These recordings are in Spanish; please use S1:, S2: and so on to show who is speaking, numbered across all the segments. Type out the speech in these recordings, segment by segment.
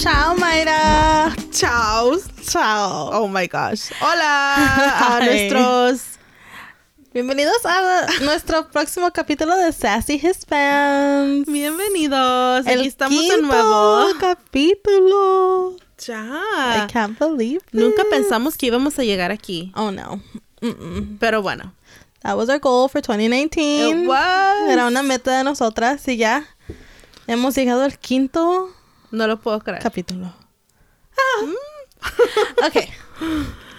S1: Ciao, Mayra.
S2: Chao.
S1: Ciao.
S2: Oh my gosh. Hola a nuestros.
S1: Bienvenidos a nuestro próximo capítulo de Sassy Hispans.
S2: Bienvenidos.
S1: El
S2: Aquí estamos de
S1: quinto
S2: nuevo.
S1: capítulo. I
S2: Ya.
S1: can't believe
S2: Nunca
S1: it.
S2: pensamos que íbamos a llegar aquí.
S1: Oh no.
S2: Pero bueno.
S1: That was our goal for 2019.
S2: It was.
S1: Era una meta de nosotras y ya hemos llegado al quinto
S2: No lo puedo creer.
S1: capítulo. ok.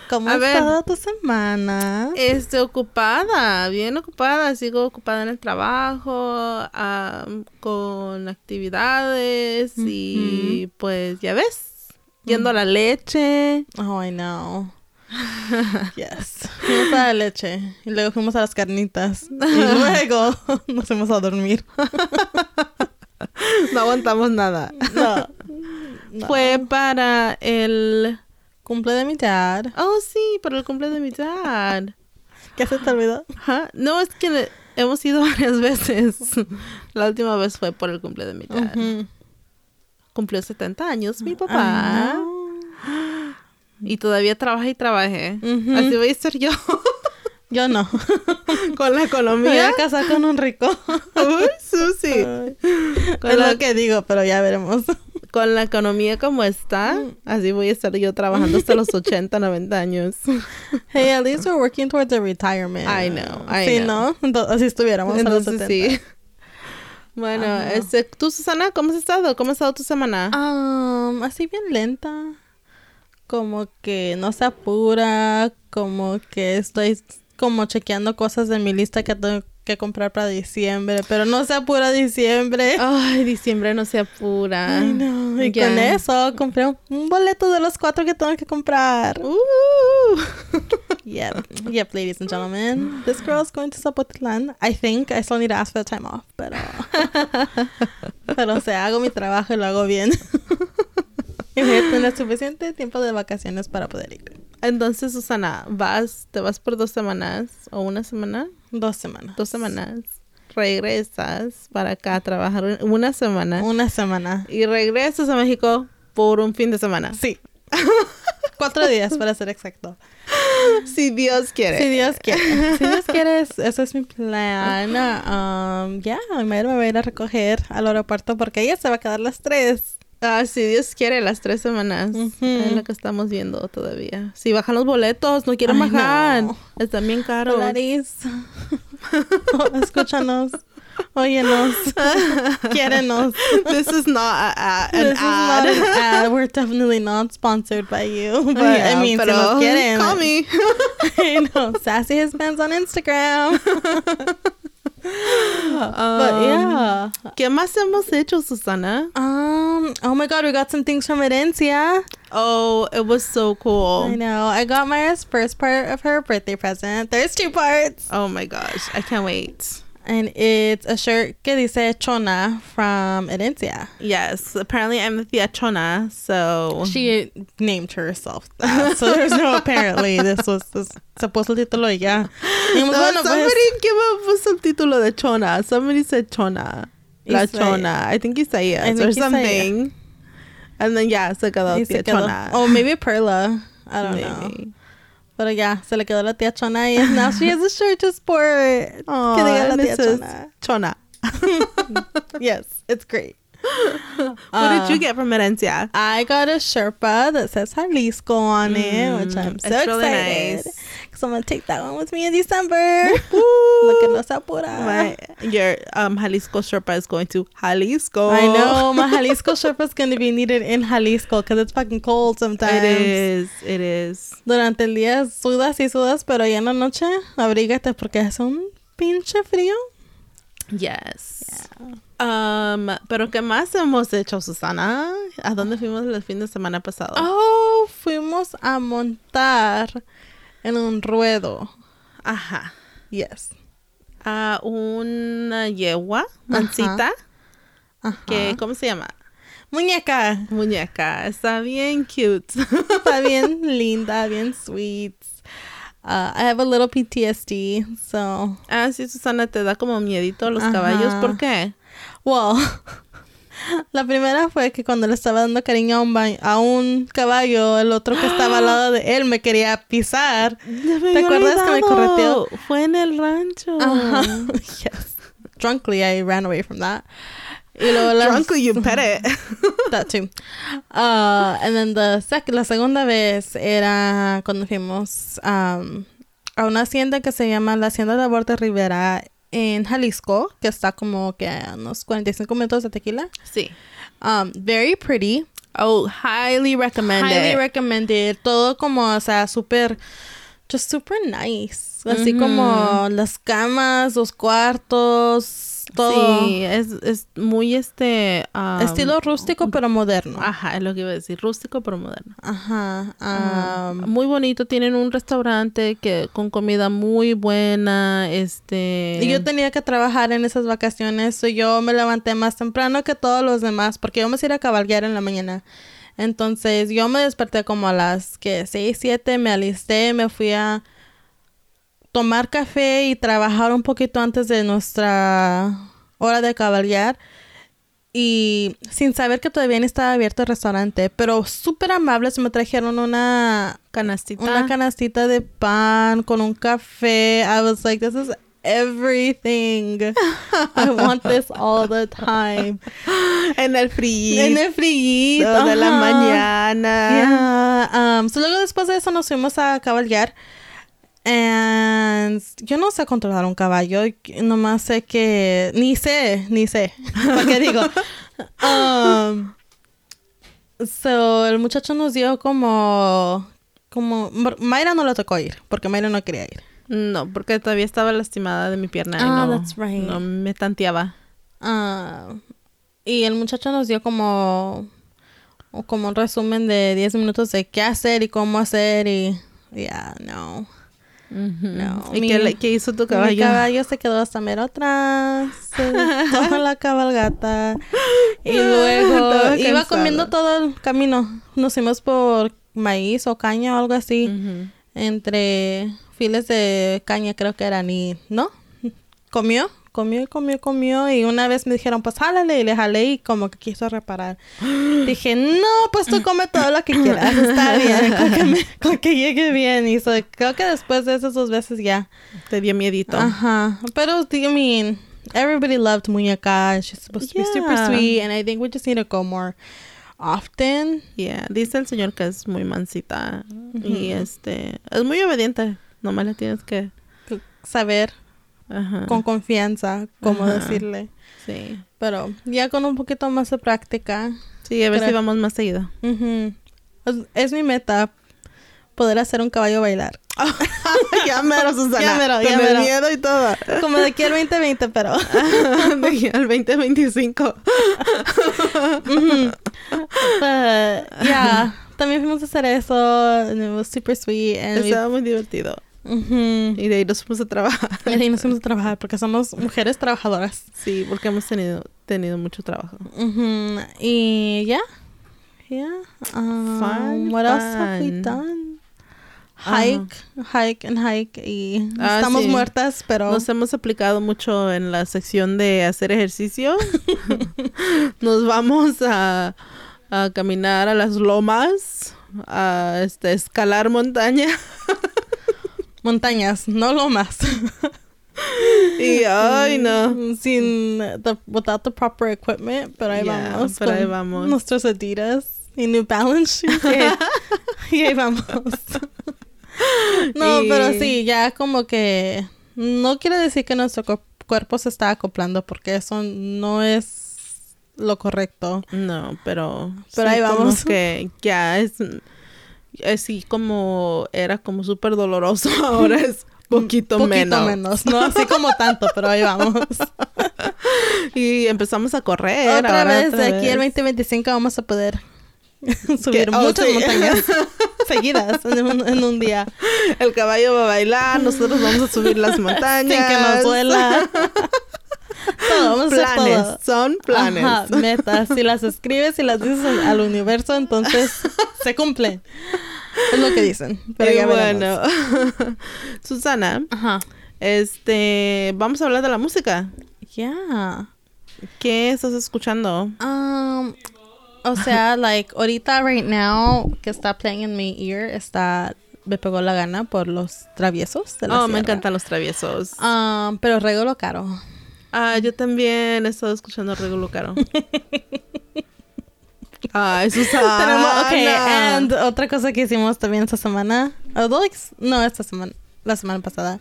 S1: ¿Cómo ha estado tu semana?
S2: Este, ocupada, bien ocupada, sigo ocupada en el trabajo, con actividades y pues ya ves, yendo a la leche.
S1: Oh, I know. yes. Fuimos a la leche y luego fuimos a las carnitas y luego nos fuimos a dormir.
S2: No aguantamos nada.
S1: No. no.
S2: Fue para el...
S1: cumple de mi dad.
S2: Oh, sí, para el cumple de mi dad.
S1: ¿Qué se te olvidó?
S2: No, es que le- hemos ido varias veces. La última vez fue por el cumple de mi dad. Cumplió 70 años mi
S1: I
S2: papá. Y todavía trabaja y trabaje.
S1: Ujú.
S2: Así voy a ser yo.
S1: Yo no.
S2: con la
S1: Me voy
S2: economía.
S1: a casar con un rico.
S2: Uy, Susi. Con
S1: es
S2: la,
S1: lo que digo, pero ya veremos.
S2: con la economía como está,
S1: Mm.
S2: así voy a estar yo trabajando hasta los 80, 90 años.
S1: Hey, at least we're working towards a retirement.
S2: I know, I
S1: sí,
S2: know.
S1: ¿no? Entonces, así estuviéramos a los
S2: Entonces
S1: 70.
S2: sí. Bueno,
S1: Ajá.
S2: este, tú Susana, ¿cómo has estado? ¿Cómo ha estado tu semana?
S1: Um, así bien lenta. Como que no se apura. Como que estoy como chequeando cosas de mi lista que tengo que comprar para diciembre. Pero no se apura diciembre.
S2: Ay, diciembre no se apura.
S1: Ay, no. Y
S2: Ya.
S1: con eso compré un, un boleto de los cuatro que tengo que comprar.
S2: Uh.
S1: Yep. Yep, ladies and gentlemen. This girl is going to Zapotlán. I think I still need to ask for the time off, pero... pero o sea, hago mi trabajo y lo hago bien. y voy a tener suficiente tiempo de vacaciones para poder ir.
S2: Entonces, Susana, vas, te vas por dos semanas o una semana,
S1: Dos semanas.
S2: dos semanas, regresas para acá a trabajar una semana
S1: Una semana.
S2: y regresas a México por un fin de semana.
S1: Sí. Cuatro días, para ser exacto.
S2: Si Dios quiere.
S1: Si Dios quiere. Si Dios quiere, es- ese es mi plan. Um, ya, mi madre me va a ir a recoger al aeropuerto porque ella se va a quedar las tres.
S2: Ah, si Dios quiere, las tres semanas.
S1: Ujú.
S2: Es lo que estamos viendo todavía. Si bajan los boletos, no quieren
S1: Ay,
S2: bajar.
S1: no.
S2: Están bien caros.
S1: Escúchanos. Óyenos. Quiérenos.
S2: This is not a, a- an
S1: This is not
S2: ad.
S1: an ad. We're definitely not sponsored by you. But
S2: Yeah,
S1: I mean, si
S2: pero
S1: nos quieren.
S2: Call me.
S1: I know. Sassy Hispans on Instagram. But
S2: Um,
S1: yeah.
S2: ¿Qué más hemos hecho, Susana?
S1: Um. Oh my God, we got some things from Herencia.
S2: Oh, it was so cool.
S1: I know. I got Maya's first part of her birthday present. There's two parts.
S2: Oh my gosh, I can't wait.
S1: And it's a shirt que dice Chona from Herencia.
S2: Yes, apparently I'm the Chona, so
S1: She named herself that. Ah. So there's no apparently. This was this, se puso el título y ya. Dijimos,
S2: No,
S1: bueno,
S2: somebody
S1: pues,
S2: give us el título de Chona. Somebody said Chona. La
S1: Isai-
S2: Chona. I think Isaías
S1: I think
S2: or
S1: Isaiah.
S2: something. And then yeah, se quedó Tia. Chona.
S1: Oh, maybe Perla. I don't know. Pero ya, se le quedó la tía Chona y now she has a shirt to sport.
S2: oh,
S1: que diga la tía Chona.
S2: Chona.
S1: Yes, it's great.
S2: what did you get from Herencia?
S1: I got a Sherpa that says Jalisco on it, which I'm so
S2: it's really
S1: excited.
S2: nice.
S1: Because I'm going to take that one with me in December. Lo at no se apura.
S2: My, your um, Jalisco Sherpa is going to Jalisco.
S1: I know my Jalisco Sherpa is going to be needed in Jalisco because it's fucking cold sometimes.
S2: It is. It is.
S1: Durante el día sudas y sudas, pero ya en la noche abrígate porque es un pinche frío.
S2: Yes. Um, pero ¿qué más hemos hecho, Susana? ¿A dónde fuimos el fin de semana pasado?
S1: Oh, fuimos a montar en un ruedo.
S2: Ajá.
S1: Yes.
S2: A una yegua, mancita,
S1: Ajá.
S2: que, ¿cómo se llama?
S1: Muñeca.
S2: Muñeca. Está bien cute.
S1: Está bien linda, bien sweet. Uh, I have a little PTSD, so
S2: ah, sí, Susana, te da como miedito a los
S1: Ajá.
S2: caballos. ¿Por qué?
S1: Well, La primera fue que cuando le estaba dando cariño a un, ba- a un caballo, el otro que estaba al lado de él me quería pisar.
S2: ¿Te
S1: acuerdas que me correteó?
S2: Fue en el rancho.
S1: Ajá. yes. Drunkly, I ran away from that. Y luego la,
S2: Drunk you pet it.
S1: that too. Uh, and then the sec la segunda vez era cuando fuimos um, a una hacienda que se llama la Hacienda de Labor de Rivera en Jalisco, que está como que a unos 45 minutos de tequila.
S2: Sí.
S1: Um, very pretty.
S2: Oh, highly recommended.
S1: Highly recommended. Todo como, o sea, súper, just super nice. Así como las camas, los cuartos, todo.
S2: Sí, es, es muy este... um,
S1: Estilo rústico, pero moderno.
S2: Ajá, es lo que iba a decir. Rústico pero moderno.
S1: Ajá. Um,
S2: muy bonito. Tienen un restaurante que con comida muy buena. Este...
S1: Y yo tenía que trabajar en esas vacaciones, so yo me levanté más temprano que todos los demás, porque íbamos a ir a cabalgar en la mañana. Entonces yo me desperté como a las que 6, 7, me alisté, me fui a tomar café y trabajar un poquito antes de nuestra hora de cabalgar. Y sin saber que todavía ni estaba abierto el restaurante, pero súper amables, me trajeron una
S2: canastita.
S1: una canastita de pan con un café. I was like, this is everything. I want this all the time.
S2: en el frío.
S1: En el frío
S2: de la mañana.
S1: Yeah. Um, so luego después de eso nos fuimos a cabalgar. And yo no sé controlar un caballo. Nomás sé que... Ni sé, ni sé. ¿Para qué digo? Um, so, el muchacho nos dio como... Como... Mayra no le tocó ir. Porque Mayra no quería ir.
S2: No, porque todavía estaba lastimada de mi pierna. y
S1: Ah,
S2: no,
S1: that's right.
S2: No me tanteaba.
S1: Ah, y el muchacho nos dio como, como un resumen de 10 minutos de qué hacer y cómo hacer y ya, no. No,
S2: ¿Y
S1: mi-
S2: qué, hizo tu
S1: Mi
S2: caballo?
S1: caballo se quedó hasta mero atrás, toda la cabalgata. Y luego iba
S2: cansado.
S1: comiendo todo el camino. Nos fuimos por maíz o caña o algo así. Entre files de caña creo que eran y, ¿no? Comió, comió y comió, comió y una vez me dijeron, pues jálale y le jalé y como que quiso reparar. Dije, no, pues tú come todo lo que quieras, está bien, con que, me- con que llegue bien. Y so, creo que después de esas dos veces ya.
S2: Te dio miedito.
S1: Ajá, pero, I mean, everybody loved Muñeca, she's supposed to be super sweet and I think we just need to go more often.
S2: Yeah, dice el señor que es muy mansita y este es muy obediente. Nomás le tienes que
S1: Saber
S2: ajá,
S1: con confianza cómo
S2: Ajá.
S1: decirle.
S2: sí.
S1: Pero ya con un poquito más de práctica.
S2: Sí, a ver si vamos más seguido.
S1: es, es mi meta poder hacer un caballo bailar.
S2: ya mero, Susana.
S1: Ya mero, ya mero.
S2: miedo y todo.
S1: Como de aquí al 2020, pero.
S2: de aquí al 2025.
S1: ujú. But, yeah, también fuimos a hacer eso. it was super sweet. And we-
S2: Estaba muy divertido. Y de ahí nos fuimos a trabajar.
S1: Y de ahí nos fuimos a trabajar porque somos mujeres trabajadoras.
S2: Sí, porque hemos tenido, tenido mucho trabajo.
S1: Y ya. Yeah. Um,
S2: Fun,
S1: what else have we done? Hike, hike and hike. Y
S2: Ah,
S1: estamos
S2: sí.
S1: muertas, pero.
S2: Nos hemos aplicado mucho en la sección de hacer ejercicio. Nos vamos a, a caminar a las lomas, a este, escalar montaña.
S1: Montañas, no lomas.
S2: Y ay no.
S1: Sin the, without the proper equipment, pero ahí
S2: Yeah,
S1: vamos.
S2: pero ahí vamos.
S1: Nuestros Adidas y New Balance y, y ahí vamos. no,
S2: Y-
S1: pero sí, ya como que no quiere decir que nuestro cu- cuerpo se está acoplando porque eso no es lo correcto.
S2: No, pero
S1: Pero
S2: sí,
S1: ahí
S2: como
S1: vamos.
S2: que ya es así como era como súper doloroso, ahora es poquito,
S1: Poquito
S2: menos.
S1: menos. No así como tanto, pero ahí vamos.
S2: Y empezamos a correr.
S1: otra
S2: ahora
S1: vez,
S2: otra
S1: de aquí al
S2: vez.
S1: 2025 vamos a poder subir
S2: Oh,
S1: muchas
S2: sí.
S1: montañas seguidas en un, en un día.
S2: El caballo va a bailar, nosotros vamos a subir las montañas.
S1: Sin que nos duela. Todo, vamos a hacer
S2: Planes,
S1: todo.
S2: son planes.
S1: Ajá, metas. Si las escribes y las dices al, al universo, entonces se cumplen. Es lo que dicen. Pero
S2: Y
S1: ya veremos.
S2: bueno, Susana,
S1: Ajá.
S2: este, vamos a hablar de la música.
S1: Ya.
S2: ¿Qué estás escuchando?
S1: Um, o sea, like, ahorita, right now, que está playing in my ear, está Me pegó la gana por los traviesos de la
S2: Oh, me encantan los traviesos.
S1: Um, pero regalo caro.
S2: Ah, yo también he estado escuchando Regulo Caro. Ay, Susana.
S1: Tenemos, okay, and otra cosa que hicimos también esta semana, although, like, no esta semana, la semana pasada,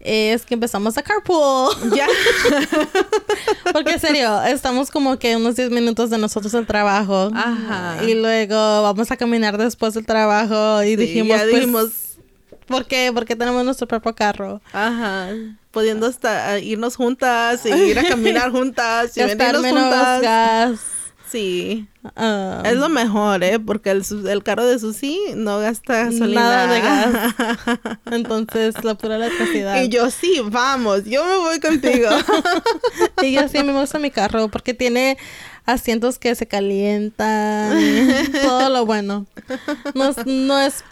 S1: es que empezamos a carpool.
S2: Ya.
S1: Porque en serio, estamos como que unos 10 minutos de nosotros al trabajo.
S2: Ajá.
S1: Y luego vamos a caminar después del trabajo y
S2: Sí,
S1: dijimos,
S2: ya
S1: pues,
S2: dijimos,
S1: ¿por qué? Porque tenemos nuestro propio carro.
S2: ajá, pudiendo hasta irnos juntas y ir a caminar juntas y
S1: Gastar menos
S2: juntas.
S1: gas.
S2: Sí,
S1: Ah,
S2: es lo mejor, ¿eh? Porque el, carro de Susi no gasta gasolina.
S1: Nada de gas. Entonces, la pura electricidad.
S2: y yo, sí, vamos, yo me voy contigo.
S1: Y yo sí me gusta mi carro porque tiene asientos que se calientan, todo lo bueno. No no es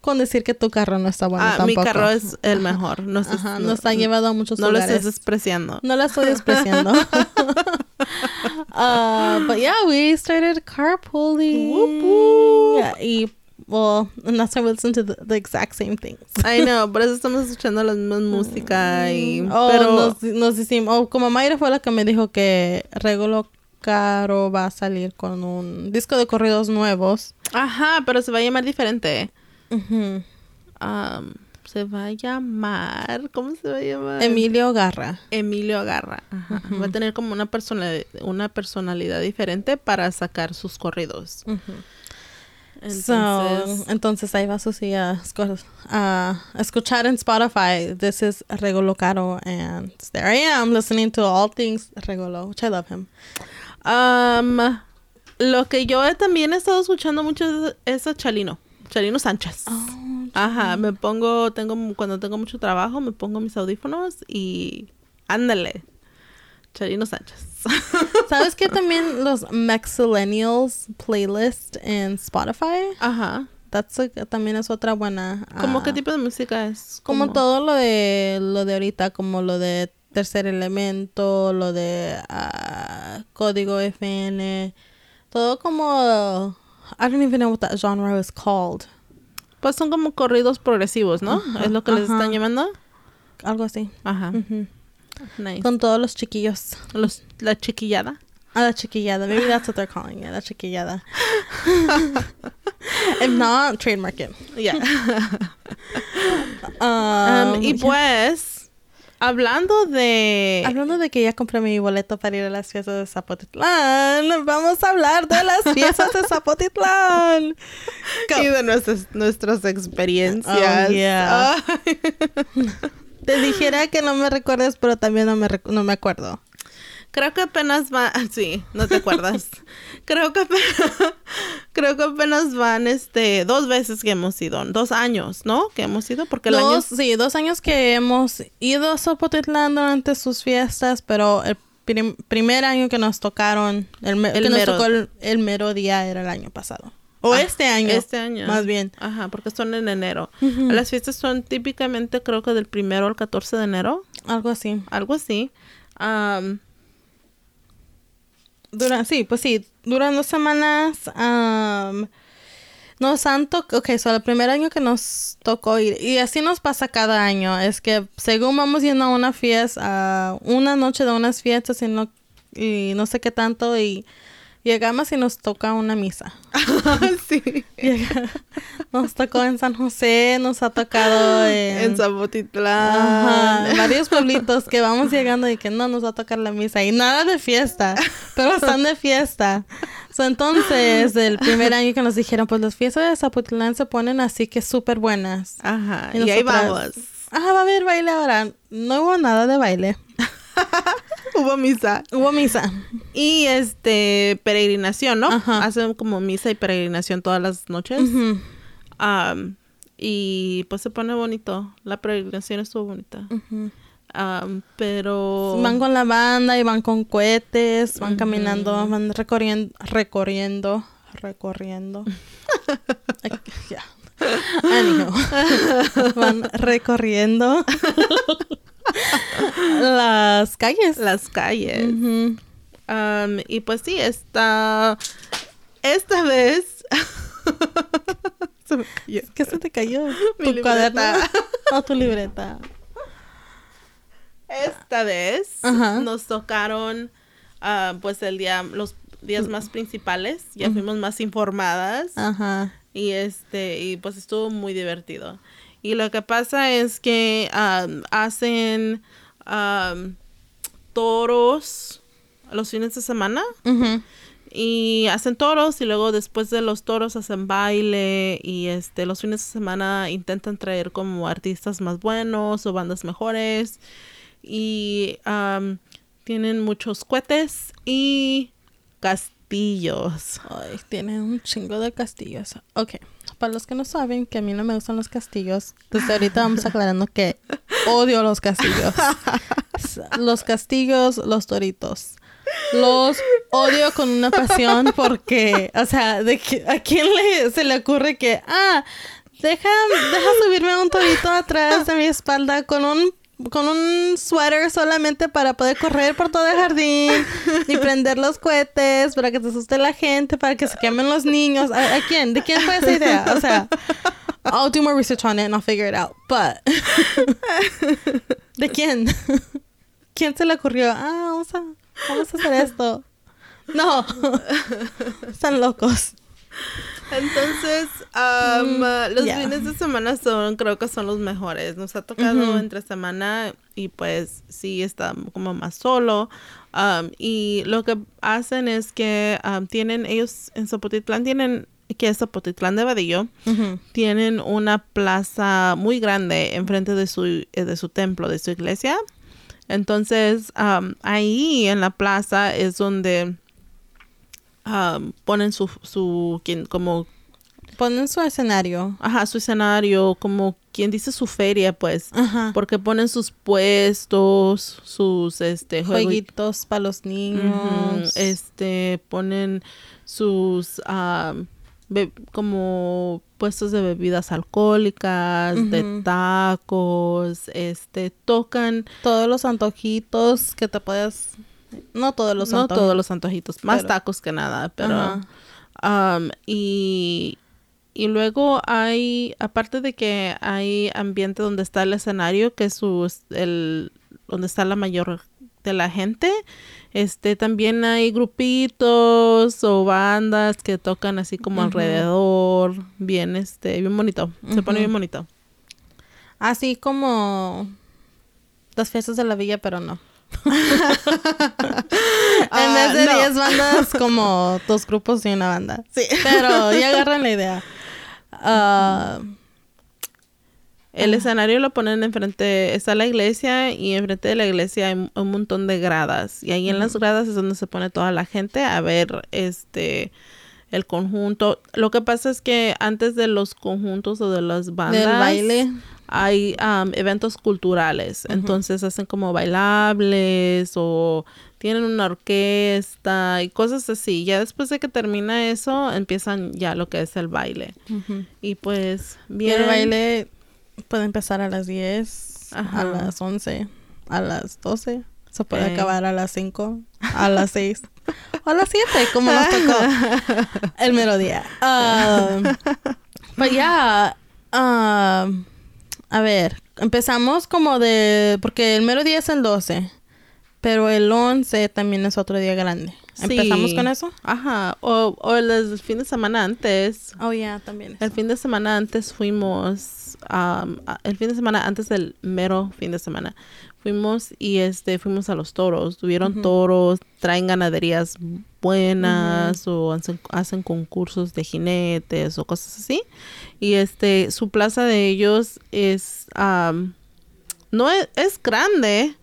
S1: con decir que tu carro no está bueno
S2: ah, mi
S1: tampoco.
S2: carro es el mejor. No,
S1: Ajá,
S2: no-
S1: nos ha llevado a muchos
S2: no lo
S1: lugares.
S2: estés despreciando.
S1: No la estoy despreciando. uh, but yeah, we started carpooling.
S2: Whoop, whoop.
S1: Yeah, y, well, and that's why we listen to the, the exact same things.
S2: I know, por eso estamos escuchando la misma música y...
S1: Oh,
S2: pero...
S1: nos, nos decimos, oh, como Mayra fue la que me dijo que Regulo Caro va a salir con un disco de corridos nuevos.
S2: Ajá, pero se va a llamar diferente.
S1: Ujú.
S2: Am, se va a llamar... ¿Cómo se va a llamar?
S1: Emilio Garra.
S2: Emilio Garra. Ajá. Va a tener como una, persona, una personalidad diferente para sacar sus corridos.
S1: Entonces,
S2: Entonces...
S1: so, entonces ahí va Susi a, escuchar en Spotify. This is Regulo Caro. And there I am listening to all things Regulo, which I love him.
S2: am, lo que yo he- también he estado escuchando mucho es, es a Chalino. Chalino Sánchez. Ajá, me pongo, tengo, cuando tengo mucho trabajo, me pongo mis audífonos y ándale. Chalino Sánchez.
S1: ¿Sabes que también los Maxillennials playlist en Spotify?
S2: Ajá.
S1: That's a- también es otra buena.
S2: ¿Cómo
S1: ah,
S2: qué tipo de música es?
S1: Como todo lo de lo de ahorita, como lo de Tercer Elemento, lo de ah, Código FN, todo como I don't even know what that genre is called.
S2: Pues son como corridos progresivos, ¿no?
S1: Ajá,
S2: es lo que les están llamando.
S1: Algo así.
S2: Ajá. Nice.
S1: Con todos los chiquillos.
S2: Los, la chiquillada.
S1: Ah, la chiquillada. Maybe that's what they're calling it, la chiquillada. If not, trademark it.
S2: Ya.
S1: Um,
S2: Um, y pues, hablando de...
S1: Hablando de que ya compré mi boleto para ir a las fiestas de Zapotitlán, vamos a hablar de las fiestas de Zapotitlán.
S2: Y de nuestras, nuestras experiencias.
S1: Oh, yeah.
S2: Ay.
S1: Te dijera que no me recuerdes, pero también no me, no me acuerdo.
S2: Creo que apenas va, sí, no te acuerdas. creo que apenas, creo que apenas van este dos veces que hemos ido, dos años, ¿no? Que hemos ido porque el año
S1: sí, dos años que hemos ido a Zapotitlán durante sus fiestas, pero el prim- primer año que nos tocaron, el, que nos tocó el, el mero día era el año pasado. O
S2: Ah,
S1: este año.
S2: Este año.
S1: Más bien.
S2: Ajá, porque son en enero. Las fiestas son típicamente creo que del primero al 14 de enero,
S1: Algo así.
S2: algo así.
S1: Sí, pues sí, duran dos semanas. am, nos han tocado, ok, so el primer año que nos tocó ir, y así nos pasa cada año, es que según vamos yendo a una fiesta, a una noche de unas fiestas y no, y no sé qué tanto, y llegamos y nos toca una misa.
S2: sí.
S1: Llega- nos tocó en San José, nos ha tocado en,
S2: En Zapotitlán.
S1: Ajá, en varios pueblitos que vamos llegando y que no nos va a tocar la misa y nada de fiesta, pero están de fiesta. So, entonces, el primer año que nos dijeron, pues las fiestas de Zapotlán se ponen así que súper buenas.
S2: Ajá,
S1: Y
S2: y, ahí vamos.
S1: Ah, va a haber baile ahora. No hubo nada de baile.
S2: Hubo misa.
S1: Hubo misa.
S2: Y este peregrinación, ¿no?
S1: Ajá.
S2: Hacen como misa y peregrinación todas las noches. Y pues se pone bonito. La peregrinación estuvo bonita. pero
S1: Van con la banda y van con cohetes, van caminando, van recorriendo, recorriendo, recorriendo. Ya. Anywho. van recorriendo las calles.
S2: las calles. Um, y pues sí, esta, esta vez...
S1: se me cayó. ¿Qué se te cayó?
S2: Mi
S1: ¿Tu
S2: libreta.
S1: cuaderno? o tu libreta.
S2: Esta vez nos tocaron ah, pues el día, los días más principales. Ya fuimos más informadas.
S1: Ajá.
S2: Y este, y pues estuvo muy divertido. Y lo que pasa es que am, hacen am, toros los fines de semana. Y hacen toros y luego después de los toros hacen baile y este los fines de semana intentan traer como artistas más buenos o bandas mejores y am, tienen muchos cohetes y castillos.
S1: Ay, tiene un chingo de castillos. Ok, para los que no saben que a mí no me gustan los castillos, desde ahorita vamos aclarando que odio los castillos. Los castillos, los toritos. Los odio con una pasión porque, o sea, de que- ¿a quién le, se le ocurre que, ah, deja, deja subirme a un torito atrás de mi espalda con un con un suéter solamente para poder correr por todo el jardín y prender los cohetes para que se asuste la gente, para que se quemen los niños. ¿A, a quién? ¿De quién fue esa idea? O sea, I'll do more research on it and I'll figure it out. But, ¿de quién? ¿Quién se le ocurrió? Ah, vamos a, vamos a hacer esto. No, están locos.
S2: Entonces, am, los
S1: ya.
S2: fines de semana son, creo que son los mejores. Nos ha tocado entre semana y pues sí está como más solo. Am, y lo que hacen es que am, tienen, ellos en Zapotitlán tienen, que es Zapotitlán de Vadillo, tienen una plaza muy grande enfrente de su, eh, de su templo, de su iglesia. Entonces, am, ahí en la plaza es donde am, ponen su, su quien, como,
S1: Ponen su escenario.
S2: ajá, su escenario, como quien dice su feria, pues.
S1: Ajá.
S2: Porque ponen sus puestos, sus, este, juegui-
S1: Jueguitos para los niños.
S2: Este, ponen sus, be- como puestos de bebidas alcohólicas, de tacos, este, tocan,
S1: todos los antojitos que te puedas... No todos los
S2: no
S1: antojitos.
S2: todos los antojitos, más
S1: pero-
S2: tacos que nada, pero, am, y, y luego hay, aparte de que hay ambiente donde está el escenario, que es su, el, donde está la mayor de la gente, este, también hay grupitos o bandas que tocan así como alrededor, bien, este, bien bonito, se pone bien bonito.
S1: Así como las fiestas de la villa, pero no. en vez de
S2: Ah, no.
S1: 10 bandas, como dos grupos y una banda.
S2: Sí.
S1: Pero ya agarran la idea. Ah,
S2: El escenario lo ponen enfrente, está la iglesia y enfrente de la iglesia hay un- un montón de gradas y ahí en las gradas es donde se pone toda la gente a ver este el conjunto. Lo que pasa es que antes de los conjuntos o de las bandas
S1: del baile.
S2: Hay am, eventos culturales, entonces hacen como bailables o tienen una orquesta y cosas así. Ya después de que termina eso, empiezan ya lo que es el baile. Y pues
S1: Y
S2: bien
S1: el baile puede empezar a las 10,
S2: Ajá.
S1: a las 11, a las 12. Se puede
S2: Eh.
S1: acabar a las 5, a las 6 o a las 7, como nos tocó el mero día. Um, but yeah, um, a ver, empezamos como de, porque el mero día es el 12, pero el 11 también es otro día grande. ¿Empezamos
S2: Sí.
S1: con eso?
S2: Ajá, o, o el, el fin de semana antes.
S1: Oh, yeah, también.
S2: El fin de semana antes fuimos, a- el fin de semana antes del mero fin de semana, fuimos y este, fuimos a los toros. Tuvieron toros, traen ganaderías buenas o hacen, hacen concursos de jinetes o cosas así. Y este, su plaza de ellos es, am, no es, es grande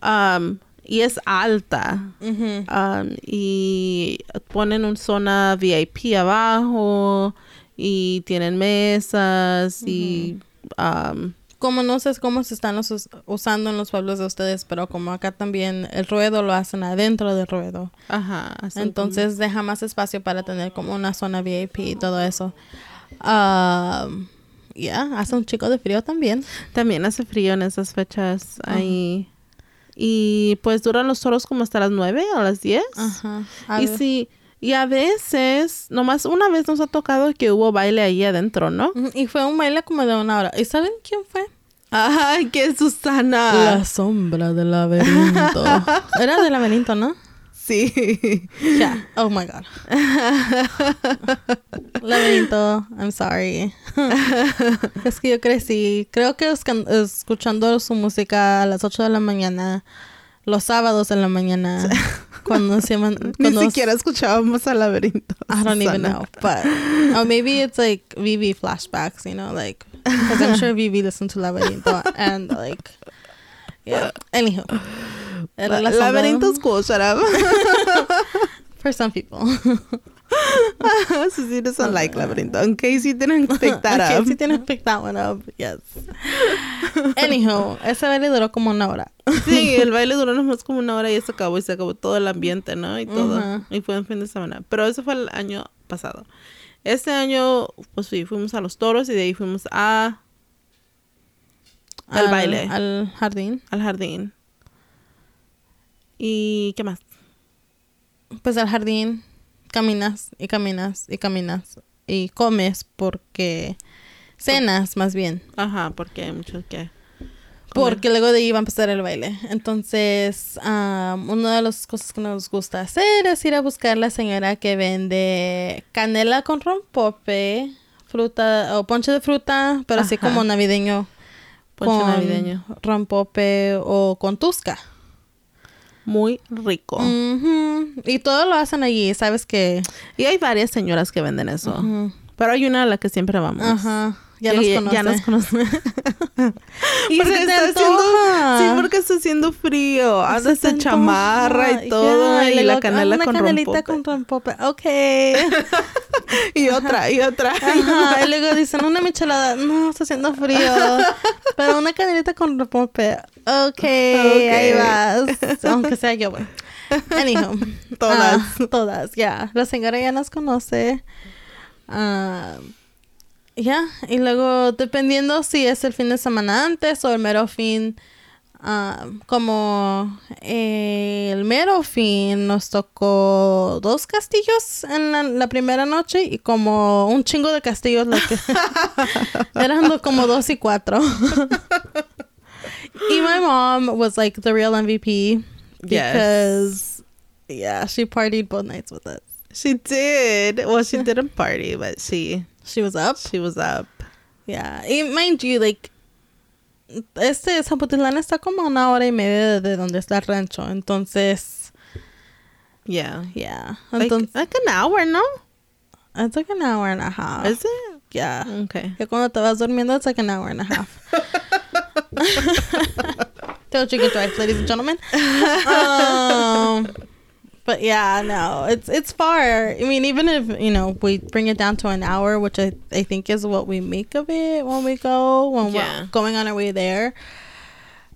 S2: am, y es alta. Um, y ponen una zona VIP abajo y tienen mesas y um,
S1: como no sé cómo se están los us- usando en los pueblos de ustedes, pero como acá también el ruedo lo hacen adentro del ruedo.
S2: ajá
S1: Entonces deja más espacio para tener como una zona VIP y todo eso. Um, ya, hace un chico de frío también.
S2: también hace frío en esas fechas ahí Y pues duran los toros como hasta las 9 o las 10.
S1: Ajá. A
S2: Y
S1: ver.
S2: sí, y a veces, nomás una vez nos ha tocado que hubo baile ahí adentro, ¿no?
S1: Y fue un baile como de una hora. ¿Y saben quién fue?
S2: Ay, que Susana.
S1: La sombra del laberinto. Era del laberinto, ¿no?
S2: Sí.
S1: Yeah. Oh my god. laberinto, I'm sorry. es que yo crecí, creo que escuchando su música a las 8 de la mañana, los sábados de la mañana, cuando se.
S2: Ni
S1: cuando-
S2: siquiera escuchábamos al laberinto.
S1: I don't even
S2: Susana.
S1: know, but or maybe it's like VV flashbacks, you know, like because I'm sure VV listened to Laberinto and like yeah. Anywho, Era la
S2: Laberinto's cool, shut up.
S1: for some people.
S2: Susie doesn't like Laberinto. In case you didn't pick that up.
S1: si didn't pick that one up, yes. Anywho, ese baile duró como una hora.
S2: Sí, el baile duró nomás como una hora y se acabó y se acabó todo el ambiente, ¿no? Y todo. Y fue en fin de semana. Pero eso fue el año pasado. Este año, pues sí, fuimos a los toros y de ahí fuimos a Al baile.
S1: al jardín.
S2: al jardín. ¿Y qué más?
S1: Pues al jardín caminas y caminas y caminas y comes porque cenas más bien.
S2: Ajá, porque hay mucho que.
S1: Porque luego de ahí va a empezar el baile. Entonces, am, una de las cosas que nos gusta hacer es ir a buscar la señora que vende canela con rompope, fruta o ponche de fruta, pero así como navideño.
S2: Ponche
S1: con
S2: navideño.
S1: Rompope o con tusca.
S2: Muy rico.
S1: Y todo lo hacen allí, ¿sabes que
S2: Y hay varias señoras que venden eso. Pero hay una a la que siempre vamos.
S1: Ajá. Ya nos conoce.
S2: Ya nos conoce.
S1: Y
S2: Porque
S1: se te
S2: está haciendo, sí, porque está haciendo frío.
S1: Se
S2: de chamarra
S1: antoja.
S2: y todo. Y,
S1: luego,
S2: la
S1: ah,
S2: canela
S1: una
S2: con
S1: canelita
S2: rompope.
S1: con rompope. Ok.
S2: Y otra, y otra.
S1: Ajá, y luego dicen una michelada, no, está haciendo frío. Pero una canelita con rompope. Ok, ahí vas. Aunque sea yo, güey. Anyhow.
S2: Todas.
S1: ah, todas, ya. La señora ya nos conoce. Ah, ya, y luego dependiendo si es el fin de semana antes o el mero fin. ah, como eh, el mero fin nos tocó dos castillos en la, la primera noche y como un chingo de castillos lo que eran como dos y cuatro y my mom was like the real MVP because yeah she partied both nights with us
S2: She did. Well, she didn't party, but she
S1: she was up
S2: she was up.
S1: Yeah, y mind you, like, este Zapotitlán está como a una hora y media de, de donde está el rancho, entonces,
S2: Yeah.
S1: yeah,
S2: Like,
S1: entonces,
S2: like an hour, no?
S1: it's like an hour and a half.
S2: Is it?
S1: yeah,
S2: Okay.
S1: que cuando te vas durmiendo, it's like an hour and a half. Don't drink and drive, ladies and gentlemen. Um, but yeah, no, it's it's far. I mean, even if you know we bring it down to an hour, which I I think is what we make of it when we go when
S2: Yeah.
S1: we're going on our way there,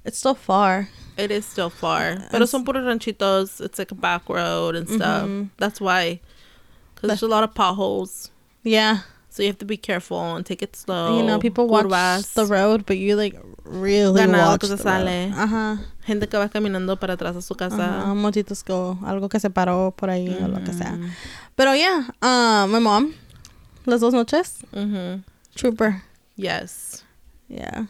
S1: it's still far.
S2: It is still far. Pero son puros ranchitos. It's like a back road and stuff.
S1: Mhm.
S2: That's why. Because there's a lot of potholes.
S1: Yeah,
S2: So you have to be careful and take it slow.
S1: you know, people watch
S2: Curvas.
S1: the road, but you like really
S2: Ganado
S1: watch
S2: que
S1: the road.
S2: sale.
S1: Ajá.
S2: Gente que va caminando para atrás a su casa.
S1: Ajá, mochitos que algo que se paró por ahí o lo que sea.
S2: Mhm.
S1: Pero yeah, uh, my mom, las dos noches,
S2: Mhm.
S1: trooper.
S2: Yes.
S1: Yeah.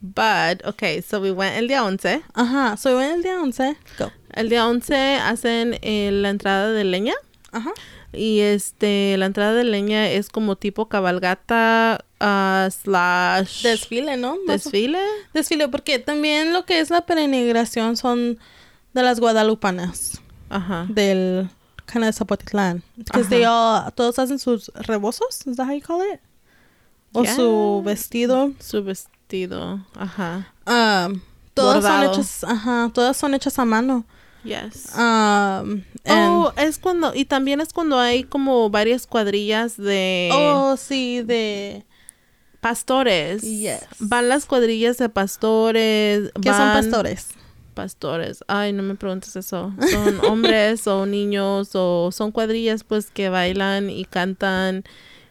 S2: But, okay, so we went el día 11.
S1: Ajá, so en el día 11. Go.
S2: El día 11 hacen eh, la entrada de leña.
S1: Ajá.
S2: Y este, la entrada de leña es como tipo cabalgata ah, slash
S1: Desfile, ¿no? Más o-
S2: desfile.
S1: Desfile, porque también lo que es la peregrinación son de las guadalupanas
S2: Ajá.
S1: del Cana de Zapotitlán. Because they all, todos hacen sus rebozos, is that how you call it? O su vestido.
S2: Su vestido. Ajá.
S1: Um, todas son hechas, ajá, todas son hechas a mano.
S2: Yes.
S1: Um,
S2: oh, es cuando, y también es cuando hay como varias cuadrillas de
S1: oh, sí, de...
S2: pastores.
S1: Yes.
S2: Van las cuadrillas de pastores.
S1: ¿Qué son pastores?
S2: Pastores. Ay, no me preguntes eso. Son hombres o niños o son cuadrillas pues que bailan y cantan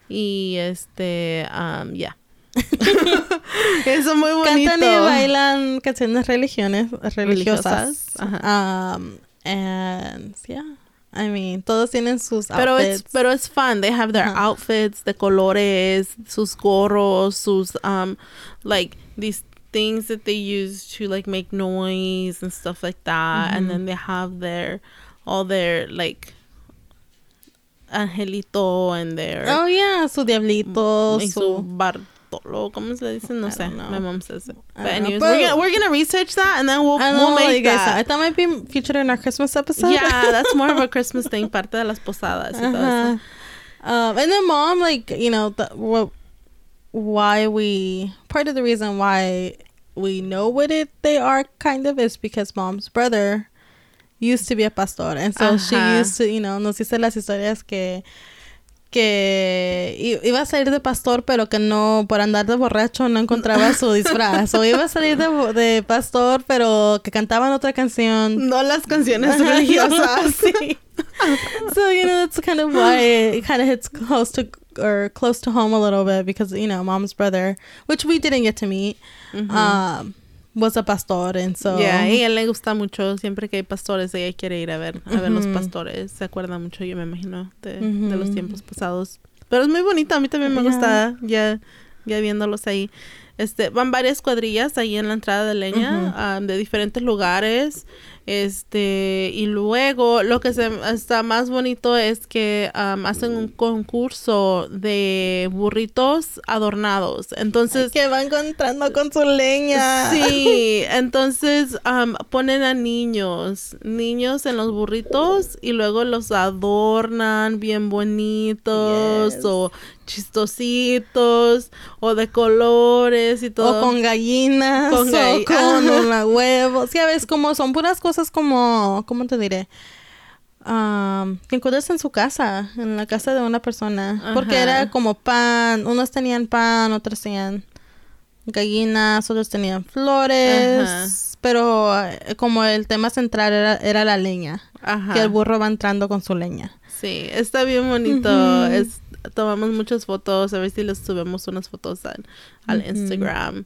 S2: y este, um, ya. Eso muy bonito.
S1: Cantan y bailan canciones religiones, religiosas.
S2: Religiosas, ajá.
S1: Um, and yeah, I mean, todos tienen sus
S2: Pero it's,
S1: outfits.
S2: pero it's fun. They have their outfits de colores, sus gorros, sus um like these things that they use to like make noise and stuff like that. And then they have their all their like angelito and their
S1: oh yeah, su diablito,
S2: su
S1: su
S2: ¿cómo se dice? No sé.
S1: know.
S2: My mom says it. But
S1: know.
S2: anyways,
S1: But-
S2: we're gonna we're gonna research that and then we'll we'll make that.
S1: I thought might be featured in our Christmas episode.
S2: Yeah, that's more of a Christmas thing, parte de las posadas y.
S1: Uh-huh. Um, and then mom, like you know, the, what, why we part of the reason why we know what it they are kind of is because mom's brother used to be a pastor, and so she used to, you know, nos dice las historias que que i- iba a salir de pastor, pero que no, por andar de borracho, no encontraba su disfraz. O iba a salir de, de pastor, pero que cantaban otra canción.
S2: No las canciones religiosas.
S1: sí. so you know that's kind of why it kind of hits close to or close to home a little bit because you know mom's brother, which we didn't get to meet, um, was a pastor, and so
S2: Yeah, a ella le gusta mucho. Siempre que hay pastores, ella quiere ir a ver, a ver los pastores. Se acuerda mucho, yo me imagino, de, de los tiempos pasados. Pero es muy bonito, a mí también me
S1: Yeah.
S2: gusta ya, ya viéndolos ahí. Este, van varias cuadrillas ahí en la entrada de leña, ah, de diferentes lugares. Este, y luego lo que se, está más bonito es que am, hacen un concurso de burritos adornados. Entonces,
S1: que va encontrando con su leña.
S2: Sí, entonces am, ponen a niños, niños en los burritos y luego los adornan bien bonitos
S1: Yes.
S2: o chistositos o de colores y todo.
S1: O con gallinas,
S2: Con
S1: o
S2: gall-
S1: con huevos. Ya ves, como son puras cosas como, ¿cómo te diré? Um, que encuentras en su casa, en la casa de una persona. Porque era como pan, unos tenían pan, otros tenían gallinas, otros tenían flores.
S2: Ajá.
S1: Pero eh, como el tema central era, era la leña.
S2: Ajá.
S1: Que el burro va entrando con su leña.
S2: Sí, está bien bonito. Es, tomamos muchas fotos, a ver si les subimos unas fotos al, al Instagram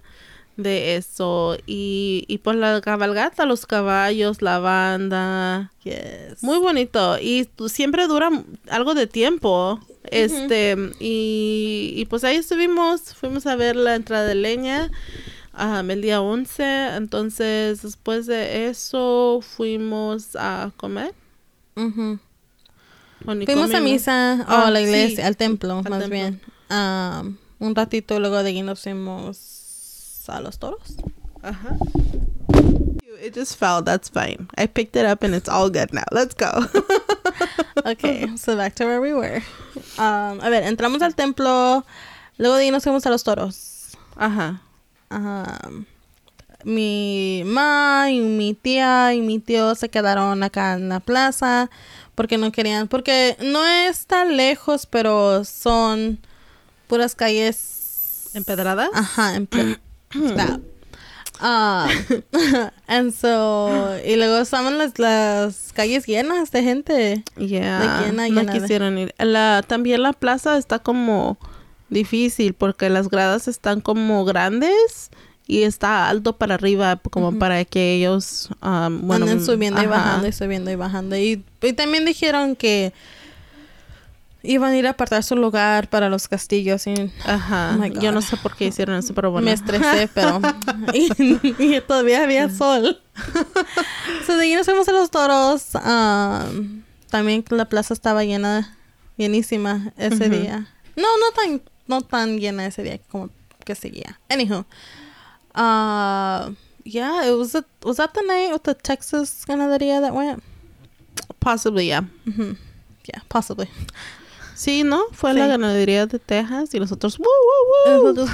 S2: de eso. Y, y pues la cabalgata, los caballos, la banda.
S1: Yes.
S2: Muy bonito. Y siempre dura algo de tiempo. Este, y, y pues ahí estuvimos, fuimos a ver la entrada de leña um, el día 11. Entonces, después de eso, fuimos a comer.
S1: Ujú.
S2: ¿O ni
S1: Fuimos a misa, o
S2: Ah,
S1: a la
S2: sí.
S1: iglesia, al templo,
S2: Al
S1: más
S2: templo.
S1: bien. Um, un ratito, luego de ahí nos fuimos a los toros.
S2: Uh-huh. It just fell. That's fine. I picked it up and it's all good now. Let's go.
S1: Okay, so back to where we were. Um, a ver, entramos al templo, luego de ahí nos fuimos a los toros.
S2: Ajá.
S1: Um, mi mamá y mi tía y mi tío se quedaron acá en la plaza porque no querían, porque no es tan lejos, pero son puras calles
S2: ¿Empedradas?
S1: Ajá, en pl- Stop. Um, and so, y luego estaban las, las calles llenas de gente.
S2: Yeah.
S1: llena,
S2: no
S1: llena de-
S2: quisieron ir. La, también la plaza está como difícil porque las gradas están como grandes y está alto para arriba como para que ellos um, bueno,
S1: Anden subiendo y
S2: ajá.
S1: bajando y subiendo y bajando. Y, y también dijeron que iban a ir a apartar su lugar para los castillos. Y
S2: Ajá.
S1: Oh.
S2: Yo no sé por qué hicieron eso, pero bueno.
S1: me estresé, pero. y, y todavía había sol. so de ahí nos fuimos a los toros. um, también la plaza estaba llena, llenísima ese día. No, no tan, no tan llena ese día como que seguía. Anywho. Uh, yeah, it was, a, was that the night with the Texas ganadería that went?
S2: Possibly, yeah.
S1: Yeah, possibly.
S2: Sí, ¿no? Fue
S1: Sí.
S2: la ganadería de Texas y los otros woo, woo, woo.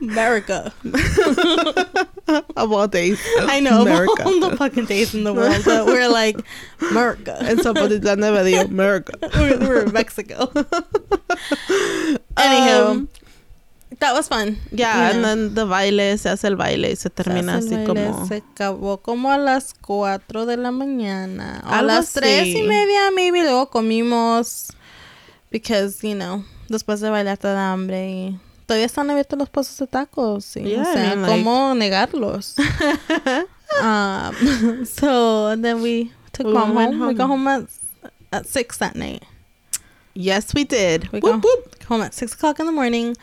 S1: America.
S2: of all days.
S1: I know of
S2: America.
S1: all the fucking days in the world, but we're like America.
S2: En Zapotitlán de Badillo, America.
S1: we're, we're in Mexico. Anyhow,
S2: Um,
S1: that was fun. You know.
S2: and then the baile, se hace el baile y se termina
S1: Se
S2: así
S1: baile,
S2: como...
S1: Se acabó como a las 4 de la mañana. A las tres y
S2: así.
S1: media, maybe. Luego comimos. Because, you know, después de bailar te da hambre y todavía están abiertos los puestos de tacos. Sí.
S2: Yeah,
S1: o
S2: I
S1: sea,
S2: mean, like-
S1: ¿cómo negarlos? um, so and then we took
S2: We
S1: mom
S2: went
S1: home. We got
S2: home.
S1: home at, at six that night.
S2: Yes, we did.
S1: We
S2: whoop.
S1: home at six o'clock in the morning.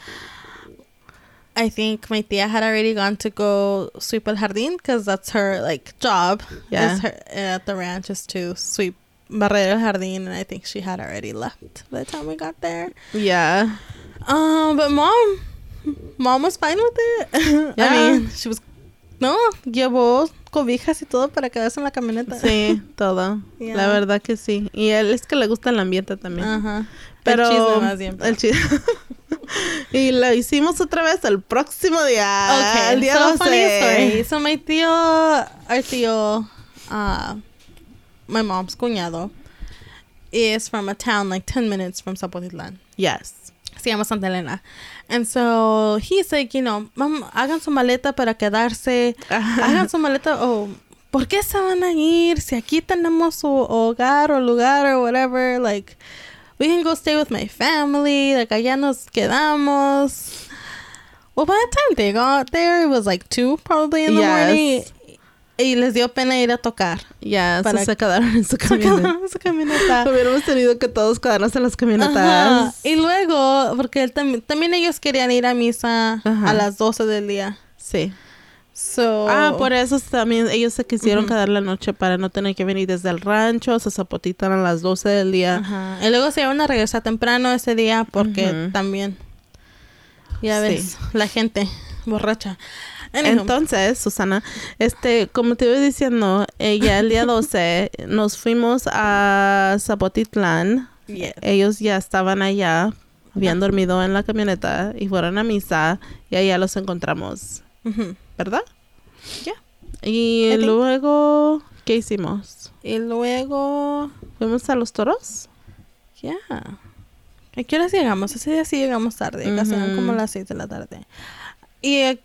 S1: I think my tia had already gone to go sweep el jardín because that's her like job.
S2: Yeah.
S1: is her, at the ranch is to sweep barrer el jardín, and I think she had already left by the time we got there.
S2: Yeah.
S1: Um, but mom, mom was fine with it.
S2: Yeah.
S1: I mean, she was no llevó cobijas y todo para quedarse en la camioneta.
S2: Sí, todo.
S1: Yeah.
S2: La verdad que sí. Y él es que le gusta el ambiente también.
S1: Ajá.
S2: Pero
S1: el chisme más bien.
S2: el chisme. y lo hicimos otra vez el próximo día.
S1: Okay,
S2: el día
S1: so
S2: 12.
S1: funny story. So my tío, our tío, uh, my mom's cuñado, is from a town like 10 minutes from Zapotitlan.
S2: Yes.
S1: Se llama Santa Elena. And so he's like, you know, Mom, hagan su maleta para quedarse. Hagan su maleta. O, ¿por qué se van a ir? Si aquí tenemos su hogar o lugar or whatever. Like, we can go stay with my family. Like, allá nos quedamos. Well, by the time they got there, it was like 2 probably in the
S2: Yes.
S1: morning. Y les dio pena ir a tocar.
S2: Ya,
S1: Para-
S2: se quedaron en su
S1: Se
S2: camioneta.
S1: su camioneta.
S2: Hubiéramos tenido que todos quedarnos en las
S1: Ajá.
S2: camionetas.
S1: Y luego, porque él también, también ellos querían ir a misa
S2: Ajá.
S1: a las 12 del día.
S2: Sí.
S1: So,
S2: Ah, por eso también ellos se quisieron quedar la noche para no tener que venir desde el rancho, se zapotitan a las 12 del día.
S1: Ajá. Y luego se iban a regresar temprano ese día porque también, ya
S2: Sí.
S1: ves, la gente borracha.
S2: Entonces, Susana, este, como te iba diciendo, ella el día 12 nos fuimos a Zapotitlán.
S1: yeah.
S2: Ellos ya estaban allá, habían dormido en la camioneta y fueron a misa y allá los encontramos. ¿verdad?
S1: Yeah.
S2: Y
S1: I think-
S2: luego, ¿qué hicimos?
S1: Y luego,
S2: ¿Fuimos a los toros?
S1: ya. ¿A qué horas llegamos? Ese día sí llegamos tarde, casi eran como
S2: Ujú.
S1: las 6 de la tarde. ¿Y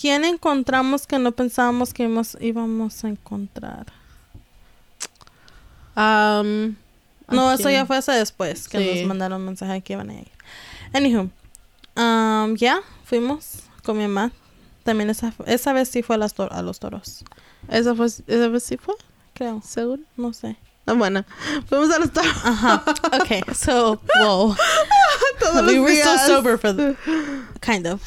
S1: quién encontramos que no pensábamos que íbamos, íbamos a encontrar?
S2: Um,
S1: No,
S2: ¿a
S1: eso ya fue hasta después que
S2: Sí.
S1: nos mandaron mensaje de que iban a ir. Anywho, um, ya fuimos con mi mamá. También esa, esa vez sí fue a, las a los toros.
S2: ¿Esa, fue, ¿Esa vez sí fue?
S1: Creo,
S2: ¿Seguro?
S1: no sé.
S2: Ah, bueno, fuimos a los toros.
S1: Ajá. Okay, so, whoa.
S2: Todos
S1: we were still
S2: días.
S1: sober for the, kind of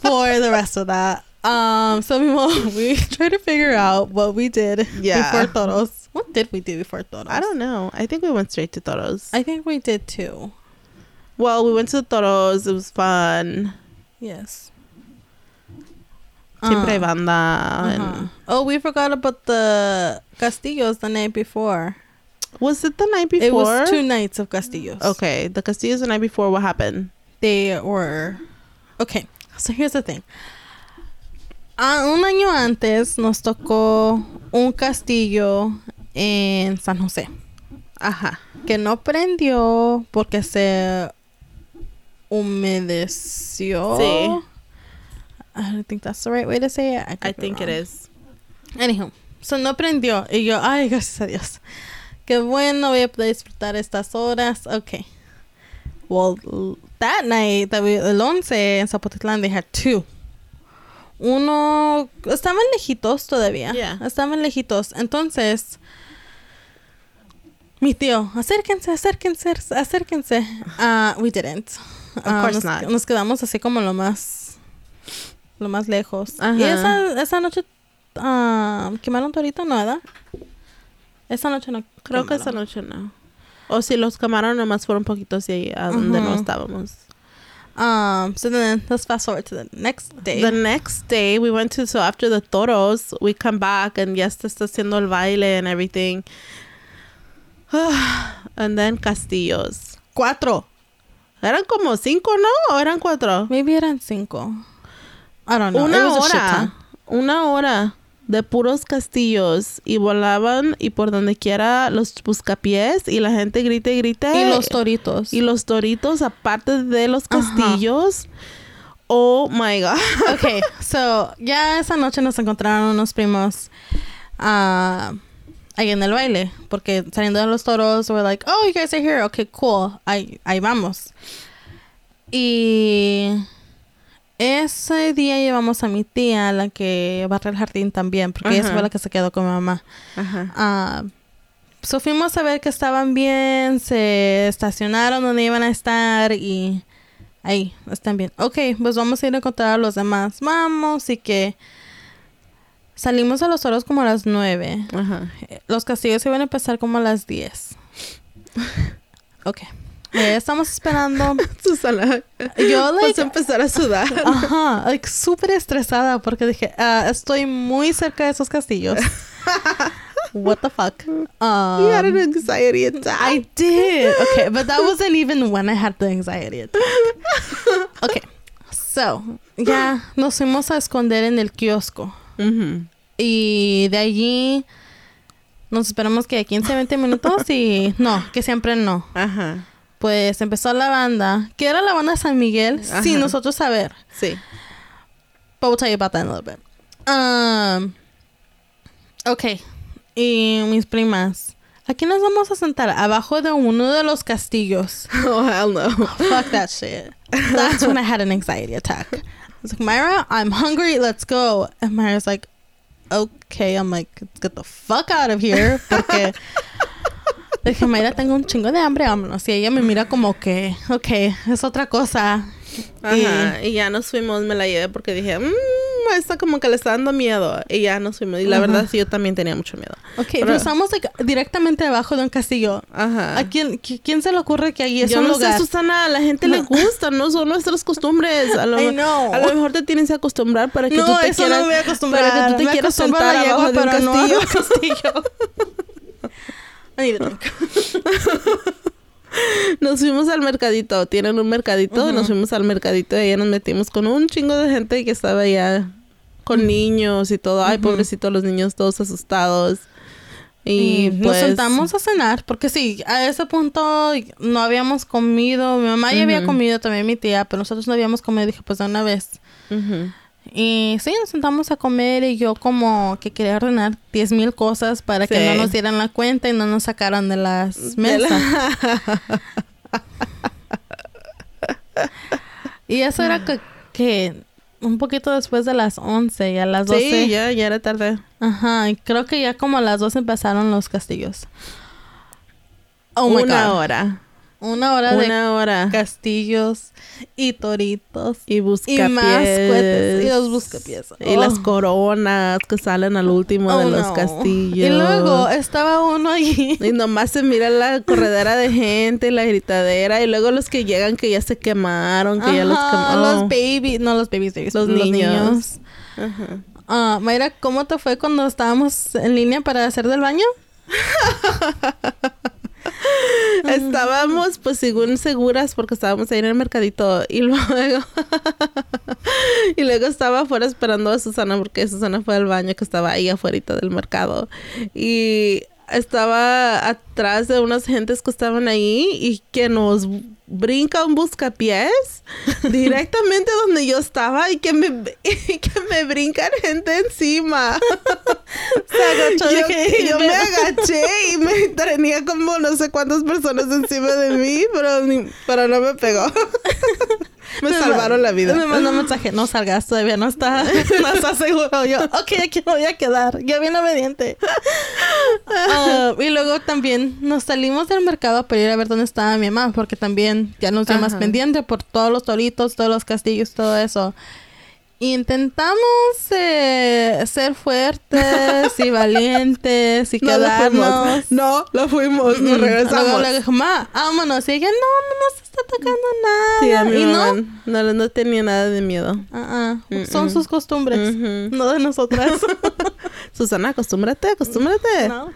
S1: for the rest of that. Um, so we, we tried to figure out what we did
S2: Yeah.
S1: before toros. What did we do before toros?
S2: I don't know. I think we went straight to toros.
S1: I think we did too.
S2: well, we went to toros. It was fun.
S1: Yes.
S2: Siempre
S1: Uh,
S2: banda.
S1: uh-huh. Oh, we forgot about the castillos the night before.
S2: Was it the night before?
S1: It was two nights of castillos.
S2: Okay, the castillos the night before. What happened?
S1: They were. Okay, so here's the thing. Ah, un año antes nos tocó un castillo en San José
S2: Ajá.
S1: que no prendió porque se humedeció.
S2: Sí.
S1: I don't think that's the right way to say it.
S2: I think it is.
S1: Anyhow, so no prendió. Y yo, ay, gracias a Dios. Qué bueno, voy a poder disfrutar estas horas. Okay. Well, that night, that we, el 11 en Zapotitlán, they had two. Uno, estaban lejitos todavía.
S2: Yeah.
S1: Estaban lejitos. Entonces, mi tío, acérquense, acérquense, acérquense. Ah, we didn't.
S2: Of
S1: Ah,
S2: course
S1: nos,
S2: not.
S1: nos quedamos así como lo más, lo más lejos. Y
S2: Ajá.
S1: esa, esa noche ah, quemaron torito, ¿no, verdad? Esa noche no.
S2: Creo que esa noche no. O si los quemaron, nomás fueron poquitos y a donde no estábamos.
S1: Um, so then let's fast forward to the next day.
S2: The next day, we went to, so after the toros, we come back and ya está haciendo el baile and everything. and then castillos.
S1: Cuatro.
S2: Eran como cinco, ¿no? ¿O eran cuatro?
S1: Maybe eran cinco. I don't know.
S2: Una hora. Una hora de puros castillos y volaban y por donde quiera los buscapiés y la gente grita y grita.
S1: Y los toritos.
S2: Y los toritos, aparte de los
S1: Ajá.
S2: castillos. Oh my God.
S1: okay, so ya esa noche nos encontraron unos primos ah, ahí en el baile, porque saliendo de los toros, we're like, oh, you guys are here, okay, cool, ahí, ahí vamos. Y ese día llevamos a mi tía, la que barre el jardín también, porque ella
S2: Ajá.
S1: fue la que se quedó con mi mamá.
S2: Ajá.
S1: So fuimos a ver que estaban bien, se estacionaron donde iban a estar y ahí están bien. Ok, pues vamos a ir a encontrar a los demás. Vamos y que salimos de los toros como a las nueve.
S2: Ajá.
S1: Los castillos iban a empezar como a las 10. Ok. Ya estamos esperando.
S2: Susana.
S1: Yo, like,
S2: Vas a empezar a sudar.
S1: Ajá, like súper estresada porque dije, ah, estoy muy cerca de esos castillos. What the fuck?
S2: You had an
S1: Um,
S2: anxiety attack.
S1: I did. Okay, but that wasn't even when I had the anxiety attack. Okay, so, ya nos fuimos a esconder en el kiosco.
S2: Ujú.
S1: Y de allí nos esperamos que 15, 20 minutos y no, que siempre no.
S2: Ajá.
S1: Pues empezó la banda. ¿Qué era la banda San Miguel? Sin
S2: Ajá.
S1: nosotros saber.
S2: Sí.
S1: But we'll tell you about that in a little bit. Um, ok. Y mis primas. Aquí nos vamos a sentar abajo de uno de los castillos.
S2: Oh, hell no.
S1: Fuck that shit. That's when I had an anxiety attack. I was like, Myra, I'm hungry. Let's go. And Myra's like, okay. I'm like, get the fuck out of here. Porque le dije, Mayra, tengo un chingo de hambre, vámonos. Y ella me mira como que, ok, es otra cosa.
S2: Ajá. Y ya nos fuimos, me la llevé porque dije, mmm, esta como que le está dando miedo. Y ya nos fuimos. Y la
S1: Ajá.
S2: verdad, sí, yo también tenía mucho miedo.
S1: Ok,
S2: Pero-
S1: estamos like, directamente debajo de un castillo.
S2: Ajá.
S1: ¿A quién, qui- quién se le ocurre que ahí es
S2: yo
S1: un
S2: no
S1: lugar?
S2: sé, Susana, a la gente le gusta, no son nuestras costumbres. A lo,
S1: I know.
S2: a lo mejor te tienes que acostumbrar para que
S1: no,
S2: tú te
S1: eso
S2: quieras,
S1: no me voy a acostumbrar.
S2: para que tú te
S1: Me
S2: quieras sentar abajo de un
S1: pero no
S2: castillo. Nos fuimos al mercadito, tienen un mercadito, y nos fuimos al mercadito y allá nos metimos con un chingo de gente que estaba allá con niños y todo. Ay, pobrecitos los niños todos asustados. Y
S1: Y nos
S2: pues
S1: sentamos a cenar, porque sí, a ese punto no habíamos comido. Mi mamá ya había comido, también mi tía, pero nosotros no habíamos comido. Dije, pues de una vez. Y sí, nos sentamos a comer y yo como que quería ordenar 10 mil cosas para que no nos dieran la cuenta y no nos sacaran de las
S2: De
S1: mesas.
S2: la-
S1: Y eso era que, que un poquito después de las 11 y a las 12.
S2: Sí, ya, ya era tarde.
S1: Ajá, y creo que ya como a las 12 empezaron los castillos. Oh my
S2: Una
S1: God.
S2: hora.
S1: Una hora de
S2: Una hora.
S1: castillos y toritos.
S2: Y buscapiés.
S1: Y más cohetes. Y los buscapiés.
S2: Y
S1: Oh.
S2: las coronas que salen al último
S1: Oh,
S2: de los
S1: no.
S2: castillos.
S1: Y luego estaba uno allí.
S2: Y nomás se mira la corredera de gente, la gritadera, y luego los que llegan que ya se quemaron, que ya los quemaron.
S1: los babies, no los babies, babies,
S2: Los
S1: los
S2: niños.
S1: niños.
S2: Ajá.
S1: Ah, Mayra, ¿cómo te fue cuando estábamos en línea para hacer del baño?
S2: Estábamos, pues, según seguras, porque estábamos ahí en el mercadito. Y luego. y luego estaba afuera esperando a Susana, porque Susana fue al baño que estaba ahí afuera del mercado. Y estaba atrás de unas gentes que estaban ahí y que nos brinca un buscapiés directamente donde yo estaba y que me, y que me brincan gente encima.
S1: Se agachó,
S2: yo, yo me agaché y me tenía como no sé cuántas personas encima de mí, pero, ni- pero no me pegó. me salvaron la vida.
S1: Me mandó un mensaje, no salgas, todavía no está, no está seguro. Yo, ok, aquí me voy a quedar. Yo bien obediente. Ah, y luego también nos salimos del mercado para ir a ver dónde estaba mi mamá, porque también ya nos dio más pendiente por todos los toritos, todos los castillos, todo eso. Intentamos eh, ser fuertes y valientes y
S2: No lo
S1: quedarnos.
S2: fuimos. No, lo fuimos. Nos
S1: Mm,
S2: regresamos.
S1: le dije, ma, vámonos. Y ella, no, no nos está tocando
S2: Sí, a
S1: nada.
S2: mi
S1: y no,
S2: mamá no, no tenía nada de miedo.
S1: Ah, ah,
S2: Mm,
S1: son
S2: mm.
S1: sus costumbres,
S2: Ujú.
S1: no de nosotras.
S2: Susana, acostúmbrate, acostúmbrate.
S1: no,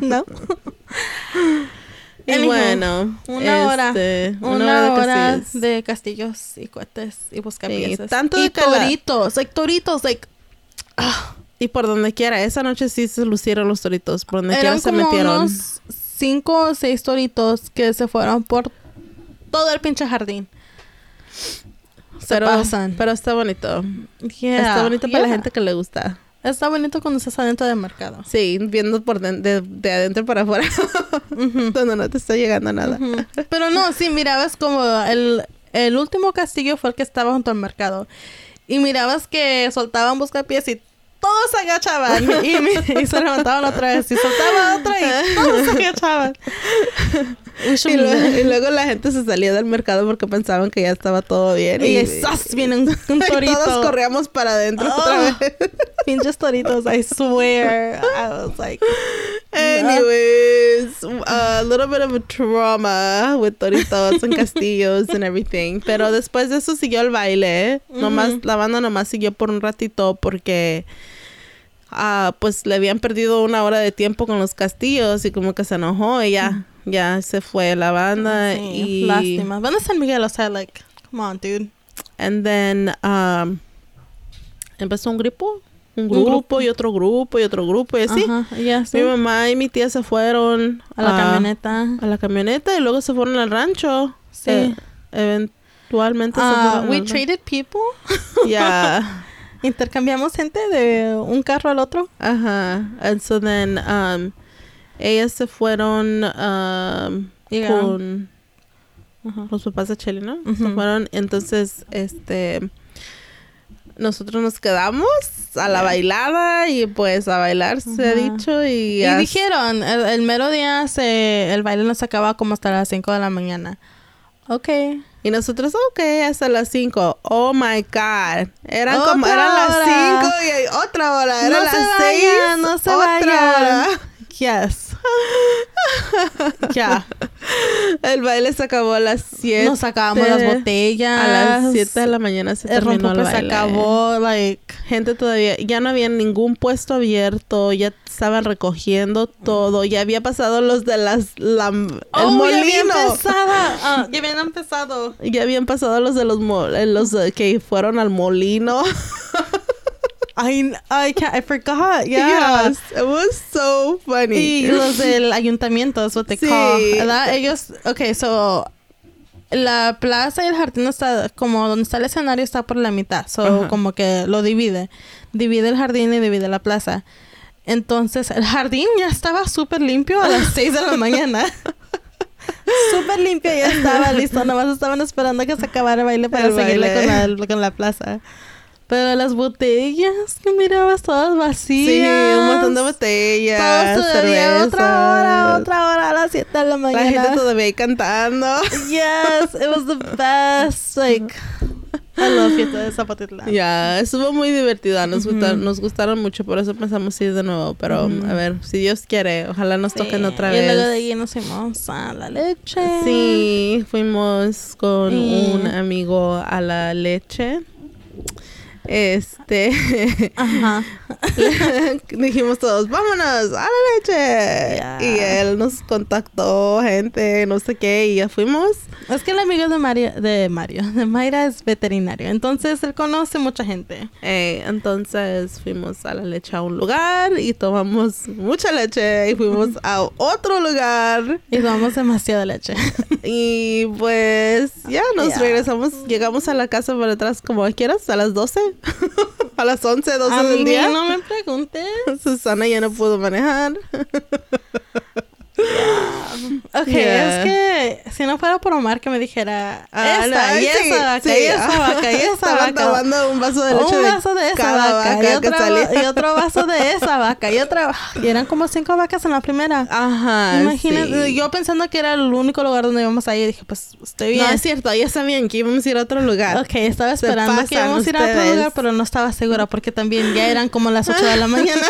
S1: no.
S2: Y bueno,
S1: una hora,
S2: este,
S1: Una, hora,
S2: castillos.
S1: de castillos y cohetes y buscapiés.
S2: tanto
S1: y
S2: de
S1: toritos, like toritos, like ah,
S2: Y por donde quiera, esa noche sí se lucieron los toritos, por donde quiera se
S1: como
S2: metieron.
S1: unos cinco o seis toritos que se fueron por todo el pinche jardín. Se
S2: Pero,
S1: pasan.
S2: pero está bonito.
S1: Yeah,
S2: está bonito para la gente que le gusta.
S1: Está bonito cuando estás adentro del mercado.
S2: Sí, viendo por den- de, de adentro para afuera, donde no te está llegando nada.
S1: Ujú. Pero no, sí, mirabas como el, el último castillo fue el que estaba junto al mercado. Y mirabas que soltaban buscapiés y todos se agachaban. Y, mi- y se levantaban otra vez. Y soltaban otra y todos se agachaban.
S2: Y, luego, y luego la gente se salía del mercado porque pensaban que ya estaba todo bien.
S1: Y ¡zas! viene un, un
S2: y todos corríamos para adentro otra
S1: Oh.
S2: vez.
S1: Pinches toritos, I swear. I was like,
S2: Anyways, a little bit of a trauma with toritos and castillos and everything. Pero después de eso siguió el baile. Nomás, la banda nomás siguió por un ratito porque ah, pues le habían perdido una hora de tiempo con los castillos y como que se enojó y ya, se fue la banda
S1: sí,
S2: y
S1: lástima. ¿Dónde San Miguel? O sea, like, come on, dude.
S2: and then um, empezó un grupo, un
S1: grupo.
S2: grupo y otro grupo y otro grupo y así.
S1: Sí.
S2: Mi mamá y mi tía se fueron
S1: A la camioneta.
S2: a la camioneta y luego se fueron al rancho.
S1: Sí.
S2: Eh, eventualmente se
S1: Ah,
S2: fueron
S1: we
S2: al
S1: traded people.
S2: Yeah.
S1: Intercambiamos gente de un carro al otro.
S2: Ajá. And so then um, ellas se fueron um, con
S1: Ajá.
S2: los papás de Chelly, ¿no? Se fueron. Entonces, este nosotros nos quedamos a la bailada y pues a bailar se ha dicho y,
S1: dijeron, el, el mero día se, el baile nos acaba como hasta las 5 de la mañana. Ok.
S2: Y nosotros, ok, hasta las 5. Oh my God. Eran como, eran las
S1: hora.
S2: 5 y otra hora. Era
S1: no
S2: las
S1: se
S2: 6.
S1: vayan, no se
S2: otra
S1: vayan.
S2: hora.
S1: Yes. Ya.
S2: El baile se acabó a las 7.
S1: Nos sacábamos las botellas.
S2: A las 7 de la mañana se
S1: El
S2: terminó el
S1: se
S2: baile.
S1: acabó, like...
S2: Gente todavía, ya no había ningún puesto abierto, ya estaban recogiendo todo, ya había pasado los de las, la, el
S1: Oh, ya había
S2: molino.
S1: empezado. Ah, ya habían empezado.
S2: Ya habían pasado los de los, los que fueron al molino.
S1: I, I, can't, I forgot. Yeah.
S2: Yes, it was so funny.
S1: Y los del ayuntamiento, es what they
S2: Sí.
S1: call, ¿verdad? Ellos, okay, so la plaza y el jardín está como donde está el escenario está por la mitad, so
S2: Ajá.
S1: como que lo divide, divide el jardín y divide la plaza. Entonces el jardín ya estaba súper limpio a las 6 de la mañana. Súper limpio, ya estaba listo. Nomás estaban esperando que se acabara el baile para
S2: El
S1: seguirle
S2: baile.
S1: con la, con la plaza. Pero las botellas que mirabas todas vacías.
S2: Sí, un montón de botellas,
S1: Todos
S2: cervezas.
S1: otra hora, otra hora a las 7 de la
S2: La
S1: mañana.
S2: gente todavía ahí cantando.
S1: Yes, it was the best. Like, I love fiesta de Zapatitlán.
S2: Ya, estuvo muy divertida. Nos,
S1: Ujú.
S2: gustaron, nos gustaron mucho, por eso pensamos ir de nuevo. Pero
S1: Ujú.
S2: a ver, si Dios quiere, ojalá nos toquen otra
S1: Y
S2: vez.
S1: luego de ahí nos fuimos a la leche.
S2: Sí, fuimos con
S1: Y-
S2: un amigo a la leche. Este,
S1: Ajá.
S2: dijimos todos, vámonos a la leche. Y él nos contactó, gente, no sé qué, y ya fuimos.
S1: Es que el amigo de Mario, de Mario, de Mayra es veterinario. Entonces él conoce mucha gente.
S2: Eh, entonces fuimos a la leche a un lugar y tomamos mucha leche y fuimos a otro lugar
S1: Y tomamos demasiada leche.
S2: y pues ya nos
S1: Ya.
S2: regresamos, llegamos a la casa por detrás como quieras, a las 12, a las 11, 12
S1: a
S2: del
S1: mí
S2: día.
S1: no me preguntes.
S2: Susana ya no pudo manejar.
S1: Ok,
S2: Yeah.
S1: es que si no fuera por Omar que me dijera
S2: Ah,
S1: esta y
S2: sí,
S1: esa vaca
S2: sí.
S1: y esa vaca y esa vaca.
S2: un vaso de leche
S1: un
S2: de
S1: vaso de esa
S2: cada
S1: vaca, y,
S2: vaca
S1: otro,
S2: salía.
S1: y otro vaso de esa vaca y otra y eran como cinco vacas en la primera.
S2: Ajá.
S1: Imagínate,
S2: sí.
S1: yo pensando que era el único lugar donde íbamos a ir, dije, pues estoy bien.
S2: No, es cierto, ya sabían que íbamos a ir a otro lugar.
S1: Ok, estaba esperando que íbamos a ir a otro lugar, pero no estaba segura porque también ya eran como las 8 de la mañana.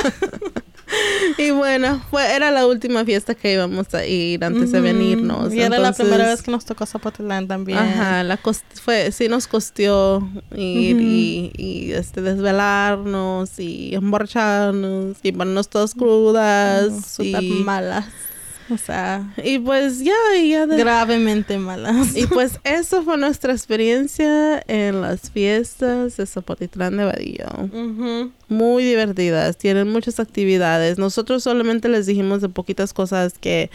S2: Y bueno, fue, era la última fiesta que íbamos a ir antes de venirnos.
S1: Y era la primera vez que nos tocó Zapotlán también.
S2: Ajá, la cos- fue, sí nos costeó ir y, y, este, desvelarnos y emborracharnos y ponernos todas crudas.
S1: Súper
S2: y,
S1: malas. O sea,
S2: y pues ya, ya
S1: gravemente malas.
S2: Y pues eso fue nuestra experiencia en las fiestas de Zapotitlán de Vadillo. Muy divertidas, tienen muchas actividades. Nosotros solamente les dijimos de poquitas cosas que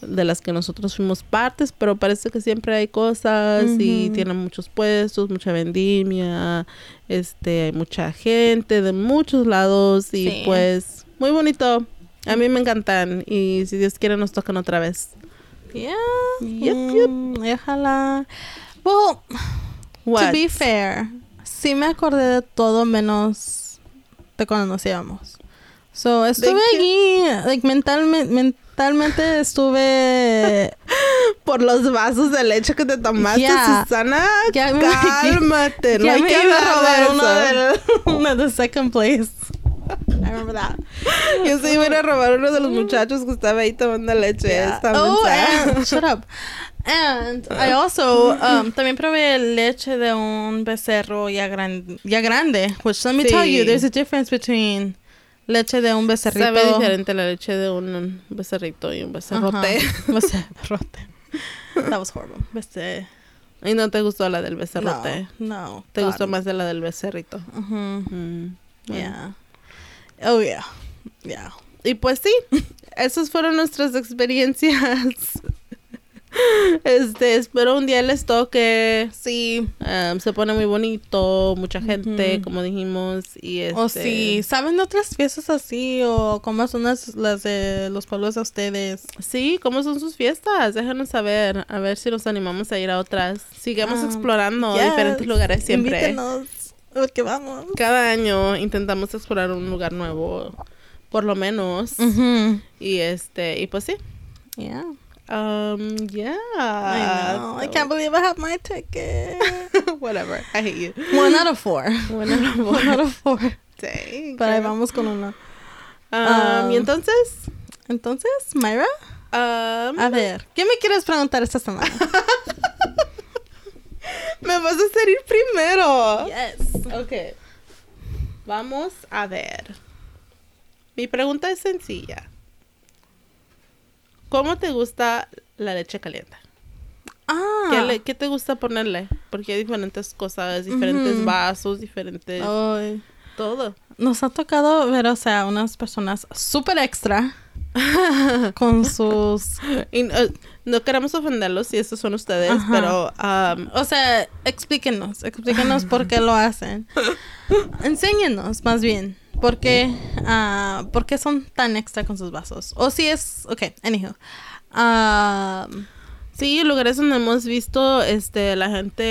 S2: de las que nosotros fuimos partes, pero parece que siempre hay cosas y tienen muchos puestos, mucha vendimia, este, hay mucha gente de muchos lados y
S1: Sí.
S2: pues muy bonito. A mí me encantan y si Dios quiere nos tocan otra vez.
S1: Yeah.
S2: Yep, yep.
S1: Mm, y ojalá. Well,
S2: What?
S1: to be fair, sí me acordé de todo menos de cuando nos íbamos. So, estuve allí, like, mentalme- mentalmente estuve...
S2: Por los vasos de leche que te tomaste,
S1: Ya.
S2: Susana.
S1: Ya me-
S2: cálmate. no hay
S1: me
S2: que
S1: robar
S2: de
S1: uno del uno de second place. I remember that.
S2: Yo se iba a ir a robar uno de los muchachos que estaba ahí tomando leche.
S1: Yeah. Oh, and shut up. And I also um, también probé leche de un becerro ya, gran, ya grande. Which let me tell you,
S2: Sí.
S1: there's a difference between leche de un becerrito.
S2: Sabe diferente la leche de un becerrito y un becerrote.
S1: Ajá. Becerrote. That was horrible. Bece-
S2: Y no te gustó la del becerrote.
S1: No, no.
S2: Te
S1: God.
S2: gustó más de la del becerrito.
S1: Ujú.
S2: Mm, bueno.
S1: Yeah. Oh yeah. Yeah.
S2: Y pues sí, esas fueron nuestras experiencias. Este, espero un día les toque.
S1: Sí.
S2: Um, se pone muy bonito, mucha gente, como dijimos. Y este,
S1: O si saben de otras fiestas así o cómo son las, las de los pueblos de ustedes.
S2: Sí, ¿cómo son sus fiestas? Déjanos saber, a ver si nos animamos a ir a otras. Sigamos
S1: Um,
S2: explorando
S1: yes.
S2: diferentes lugares siempre.
S1: Invítenos. Porque vamos.
S2: Cada año intentamos explorar un lugar nuevo, por lo menos. Y este, y pues sí.
S1: Yeah.
S2: Um, yeah.
S1: I know. I can't believe I have my ticket.
S2: Whatever. I hate you.
S1: One out of four. One out of four.
S2: Dang,
S1: Pero ahí vamos con una.
S2: Um, y
S1: Um,
S2: entonces,
S1: Entonces, Myra,
S2: um,
S1: a ver, ¿qué me quieres preguntar esta semana?
S2: me vas a hacer ir primero.
S1: yes.
S2: Ok. Vamos a ver. Mi pregunta es sencilla. ¿Cómo te gusta la leche caliente?
S1: Ah.
S2: ¿Qué, le- qué te gusta ponerle? Porque hay diferentes cosas, diferentes vasos, diferentes...
S1: Ay.
S2: Todo.
S1: Nos ha tocado ver, o sea, unas personas súper extra con sus...
S2: Y, uh, no queremos ofenderlos si esos son ustedes,
S1: Ajá.
S2: pero... um,
S1: O sea, explíquenos, explíquenos por qué lo hacen. Enséñenos, más bien, por qué, ah, por qué son tan extra con sus vasos. O si es, ok, anywho. Ah,
S2: Sí, lugares donde hemos visto, este, la gente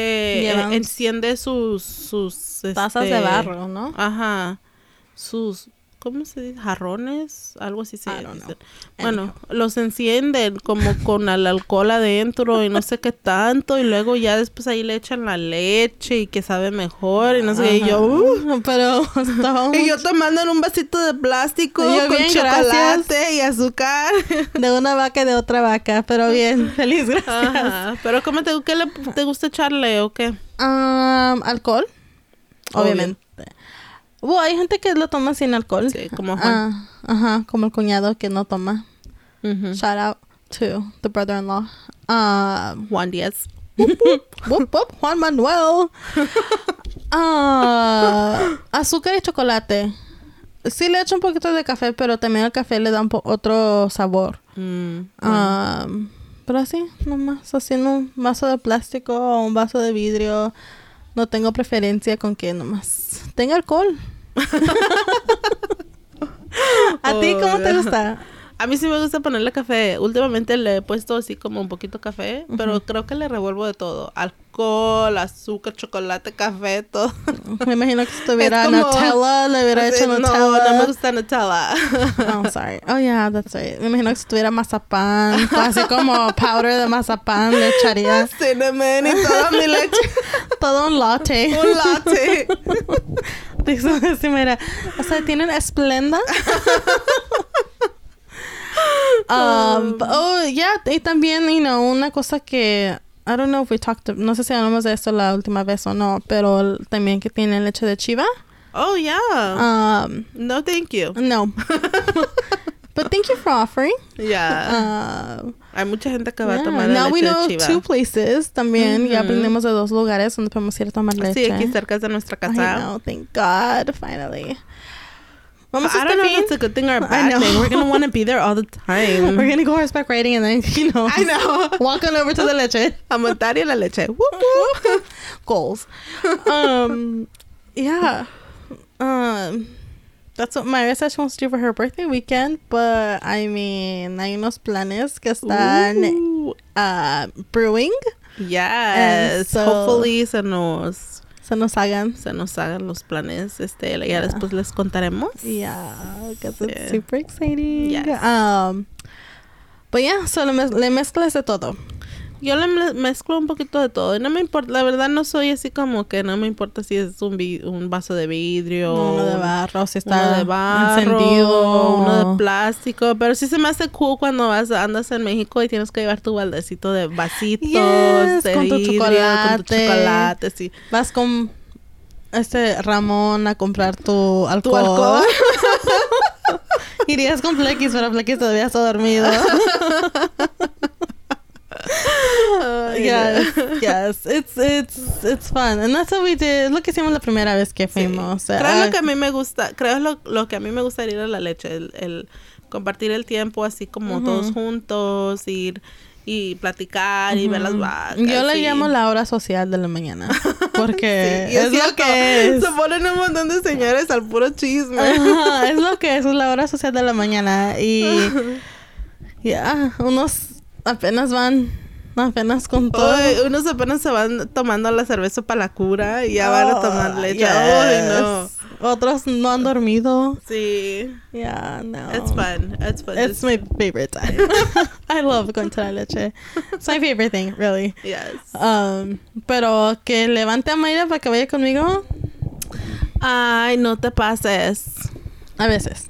S2: eh, enciende sus, sus,
S1: tazas de
S2: este,
S1: barro, ¿no?
S2: Ajá, sus, ¿cómo se dice? Jarrones, algo así se dice. Bueno, los encienden como con el alcohol adentro y no sé qué tanto y luego ya después ahí le echan la leche y que sabe mejor y no sé qué. Y yo, uh,
S1: Pero
S2: y yo tomando en un vasito de plástico
S1: Y yo,
S2: con
S1: bien,
S2: chocolate
S1: gracias.
S2: y azúcar.
S1: de una vaca y de otra vaca, pero bien, feliz, gracias.
S2: Ajá. Pero ¿cómo te, qué le, te gusta echarle o qué?
S1: Um, alcohol, obviamente. Bueno, hay gente que lo toma sin alcohol.
S2: Sí, como Juan.
S1: Ah, ajá, como el cuñado que no toma. Shout out to the brother-in-law. Um,
S2: Juan Díaz.
S1: whoop, whoop, Juan Manuel. Ah, azúcar y chocolate. Sí le echo un poquito de café, pero también el café le da un po- otro sabor.
S2: Mm,
S1: pero así, nomás, haciendo un vaso de plástico o un vaso de vidrio. No tengo preferencia con que nomás tenga alcohol. ¿A ti cómo te gusta?
S2: A mí sí me gusta ponerle café. Últimamente le he puesto así como un poquito café, pero creo que le revuelvo de todo. Alcohol, azúcar, chocolate, café, todo.
S1: Me imagino que si tuviera
S2: como-
S1: Nutella, le hubiera hecho
S2: no,
S1: Nutella.
S2: no me gusta Nutella.
S1: Oh, sorry. Oh, yeah, that's right. Me imagino que si tuviera mazapán, así como powder de mazapán, le echaría
S2: Cinnamon y toda mi leche.
S1: todo un latte.
S2: un latte.
S1: Dice, mira, o sea, tienen esplenda. um, but- oh, yeah, y también, you know, una cosa que, I don't know if we talked, no sé si hablamos de esto la última vez o no, pero también que tiene leche de chiva.
S2: Oh, yeah.
S1: Um,
S2: no, thank you.
S1: no. but thank you for offering.
S2: Yeah.
S1: Uh,
S2: Hay mucha gente que va
S1: yeah.
S2: a tomar
S1: Now we
S2: leche
S1: know
S2: de chiva.
S1: two places también. Ya
S2: Ujú.
S1: aprendimos de dos lugares donde podemos ir a tomar leche.
S2: Sí, aquí cerca de nuestra
S1: I
S2: casa.
S1: know, thank God, finally. Vamos
S2: I don't know if it's a good thing or a
S1: I
S2: bad thing. We're gonna want to be there all the time.
S1: We're gonna go horseback riding and then, you know,
S2: I know.
S1: walk on over to the leche.
S2: A montar y a la leche. Whoop, whoop.
S1: Goals. Um, yeah. Um, that's what Maria said she wants to do for her birthday weekend, but I mean, hay unos planes que están uh, brewing.
S2: Yes.
S1: so-
S2: Hopefully se nos,
S1: Se nos hagan.
S2: se nos hagan los planes. Este, ya después les contaremos.
S1: Yeah, because it's super exciting.
S2: Yes.
S1: Um, but yeah, so le, mez- le mezclas de todo.
S2: Yo le me- mezclo un poquito de todo. Y no me importa, la verdad no soy así como que no me importa si es un, vi- un vaso de vidrio.
S1: Uno de barro, si
S2: uno
S1: está
S2: de barro,
S1: encendido.
S2: uno de plástico, pero sí se me hace cool cuando vas, andas en México y tienes que llevar tu baldecito de vasitos,
S1: Yes,
S2: de
S1: con tu
S2: vidrio, con tu
S1: chocolate.
S2: chocolate, sí.
S1: Vas con este Ramón a comprar tu alcohol.
S2: Tu alcohol.
S1: Irías con Flex, pero Flex todavía está dormido. Yes, yes. It's, it's, it's fun. And that's what we did. Es lo que hicimos la primera vez que
S2: Sí.
S1: fuimos.
S2: Creo
S1: Ah,
S2: lo que a mí me gusta, creo lo, lo que a mí me gusta ir a la leche, el, el compartir el tiempo así como todos juntos, ir y platicar y ver las vacas.
S1: Yo le
S2: y-
S1: llamo la hora social de la mañana. Porque
S2: Sí,
S1: es lo que es.
S2: Se ponen un montón de señores al puro chisme.
S1: Ajá, es lo que es, es la hora social de la mañana. Y ya, unos apenas van, apenas con todo.
S2: Unos apenas se van tomando la cerveza para la cura y ya van a tomar
S1: Oh,
S2: leche.
S1: yes.
S2: Ay, no.
S1: Otros no han dormido.
S2: Sí.
S1: Yeah, no.
S2: It's fun. It's fun.
S1: It's my favorite time. I love going to la leche. It's my favorite thing, really.
S2: Yes.
S1: Um, pero que levante a Mayra para que vaya conmigo,
S2: Ay, no te pases.
S1: a veces.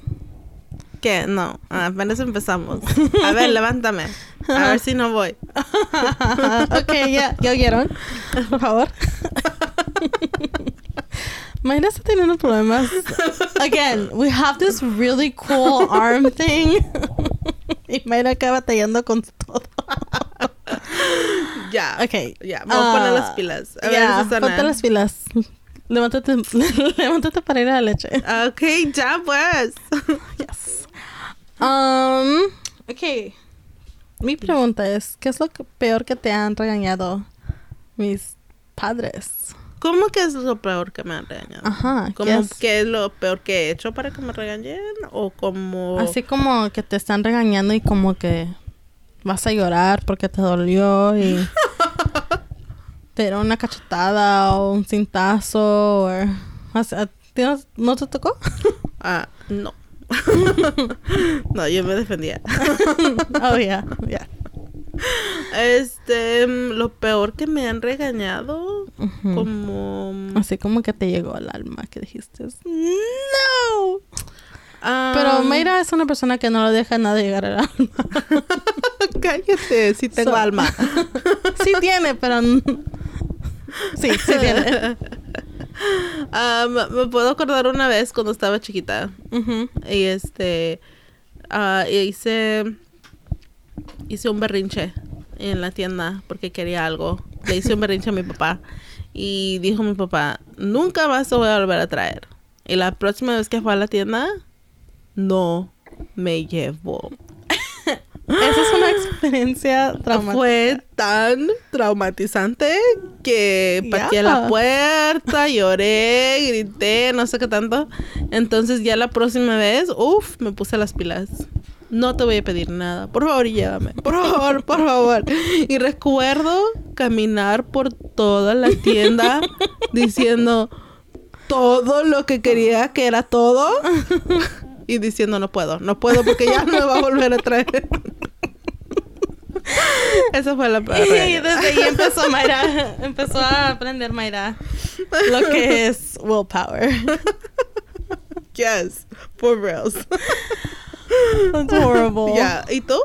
S2: ¿Qué? No, apenas empezamos. A ver, levántame. A ver si no voy.
S1: ok, ya, ¿ya oyeron? Por favor. Mayra está teniendo problemas. Again, we have this really cool arm thing. y Mayra acaba batallando con todo.
S2: Ya.
S1: Ok.
S2: Ya, me voy a poner
S1: Ah,
S2: las pilas. A ver,
S1: ya,
S2: Susana.
S1: ponte las pilas. Levántate, levántate para ir a la leche.
S2: Ok, ya pues.
S1: Yes. Um, ok. Mi pregunta es, ¿qué es lo que- peor que te han regañado mis padres?
S2: ¿Cómo que es lo peor que me han regañado?
S1: Ajá. ¿qué
S2: ¿Cómo
S1: es?
S2: qué es lo peor que he hecho para que me regañen? ¿O como...
S1: Así como que te están regañando y como que vas a llorar porque te dolió y te dieron una cachetada o un cintazo o... o sea, ¿a ti no, no te tocó?
S2: Ah, no. no, yo me defendía.
S1: oh, yeah, yeah.
S2: Este, mm, lo peor que me han regañado, como...
S1: Así como que te llegó al alma que dijiste, no.
S2: ah,
S1: Pero Mayra es una persona que no le deja nada llegar al alma.
S2: Cállate, si tengo
S1: So-
S2: alma.
S1: sí tiene, pero... Sí, sí tiene.
S2: Ah, me- puedo acordar una vez cuando estaba chiquita. Y este y hice hice un berrinche en la tienda porque quería algo. Le hice un berrinche a mi papá y dijo mi papá, "Nunca más te voy a volver a traer." Y la próxima vez que fue a la tienda no me llevó.
S1: Esa es una experiencia traumática.
S2: Fue tan traumatizante que pateé la puerta, lloré, grité, no sé qué tanto. Entonces ya la próxima vez, uff, me puse las pilas. No te voy a pedir nada. Por favor, llévame. Por favor, por favor. Y recuerdo caminar por toda la tienda diciendo todo lo que quería que era todo. Y diciendo no puedo, no puedo porque ya no me va a volver a traer. Esa fue la peor
S1: Y desde ahí empezó Mayra, empezó a aprender Mayra lo que es willpower.
S2: Yes, for reals.
S1: That's horrible.
S2: Ya, ¿y tú?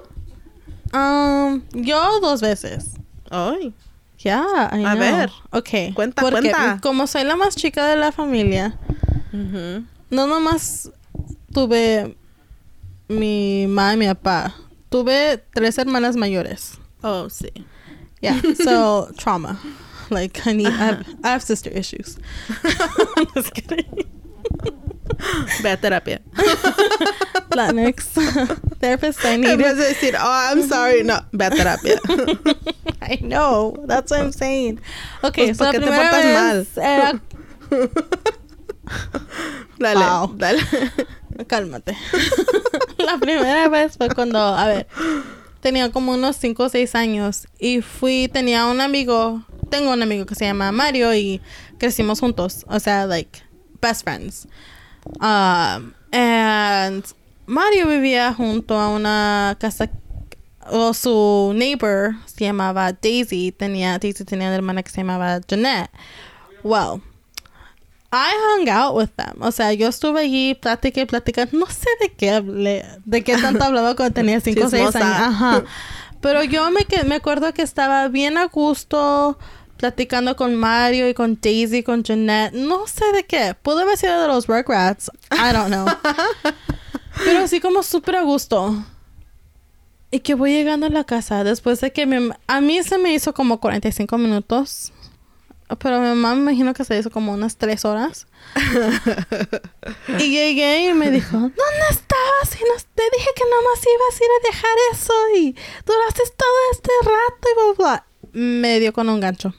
S1: Um, yo dos veces.
S2: Ay,
S1: Ya, I
S2: A
S1: know.
S2: ver.
S1: Ok.
S2: Cuenta,
S1: porque
S2: cuenta.
S1: como soy la más chica de la familia, no nomás tuve mi mamá y mi papá. Tuve tres hermanas mayores.
S2: Oh, sí.
S1: Yeah, so trauma. Like I need, I have, I have sister issues. Just kidding.
S2: A terapia.
S1: Latinx therapist I need.
S2: de decir, oh, I'm sorry, no, a terapia.
S1: I know. That's what I'm saying. Okay,
S2: Pues,
S1: so
S2: ¿por
S1: la
S2: te
S1: primera
S2: portas
S1: vez era
S2: Dale,
S1: Wow.
S2: dale.
S1: Cálmate. la primera vez fue cuando, a ver, tenía como unos 5 o 6 años y fui, tenía un amigo, tengo un amigo que se llama Mario y crecimos juntos, o sea, like, best friends. Um, and Mario vivía junto a una casa o su neighbor se llamaba Daisy, tenía Daisy tenía una hermana que se llamaba Jeanette. Well, I hung out with them. O sea, yo estuve allí, platiqué, platicando. No sé de qué hablé, de qué tanto hablaba cuando tenía 5 o 6 años. Ajá. Pero yo me, que- me acuerdo que estaba bien a gusto platicando con Mario y con Daisy, con Jeanette. No sé de qué. Pudo haber sido de los Rugrats. I don't know. Pero así como súper a gusto. Y que voy llegando a la casa después de que mi... A mí se me hizo como 45 minutos. Pero mi mamá me imagino que se hizo como unas 3 horas. y llegué y me dijo, ¿dónde estabas? Y nos, te dije que nomás ibas a ir a dejar eso y duraste todo este rato y bla, bla. Me dio con un gancho.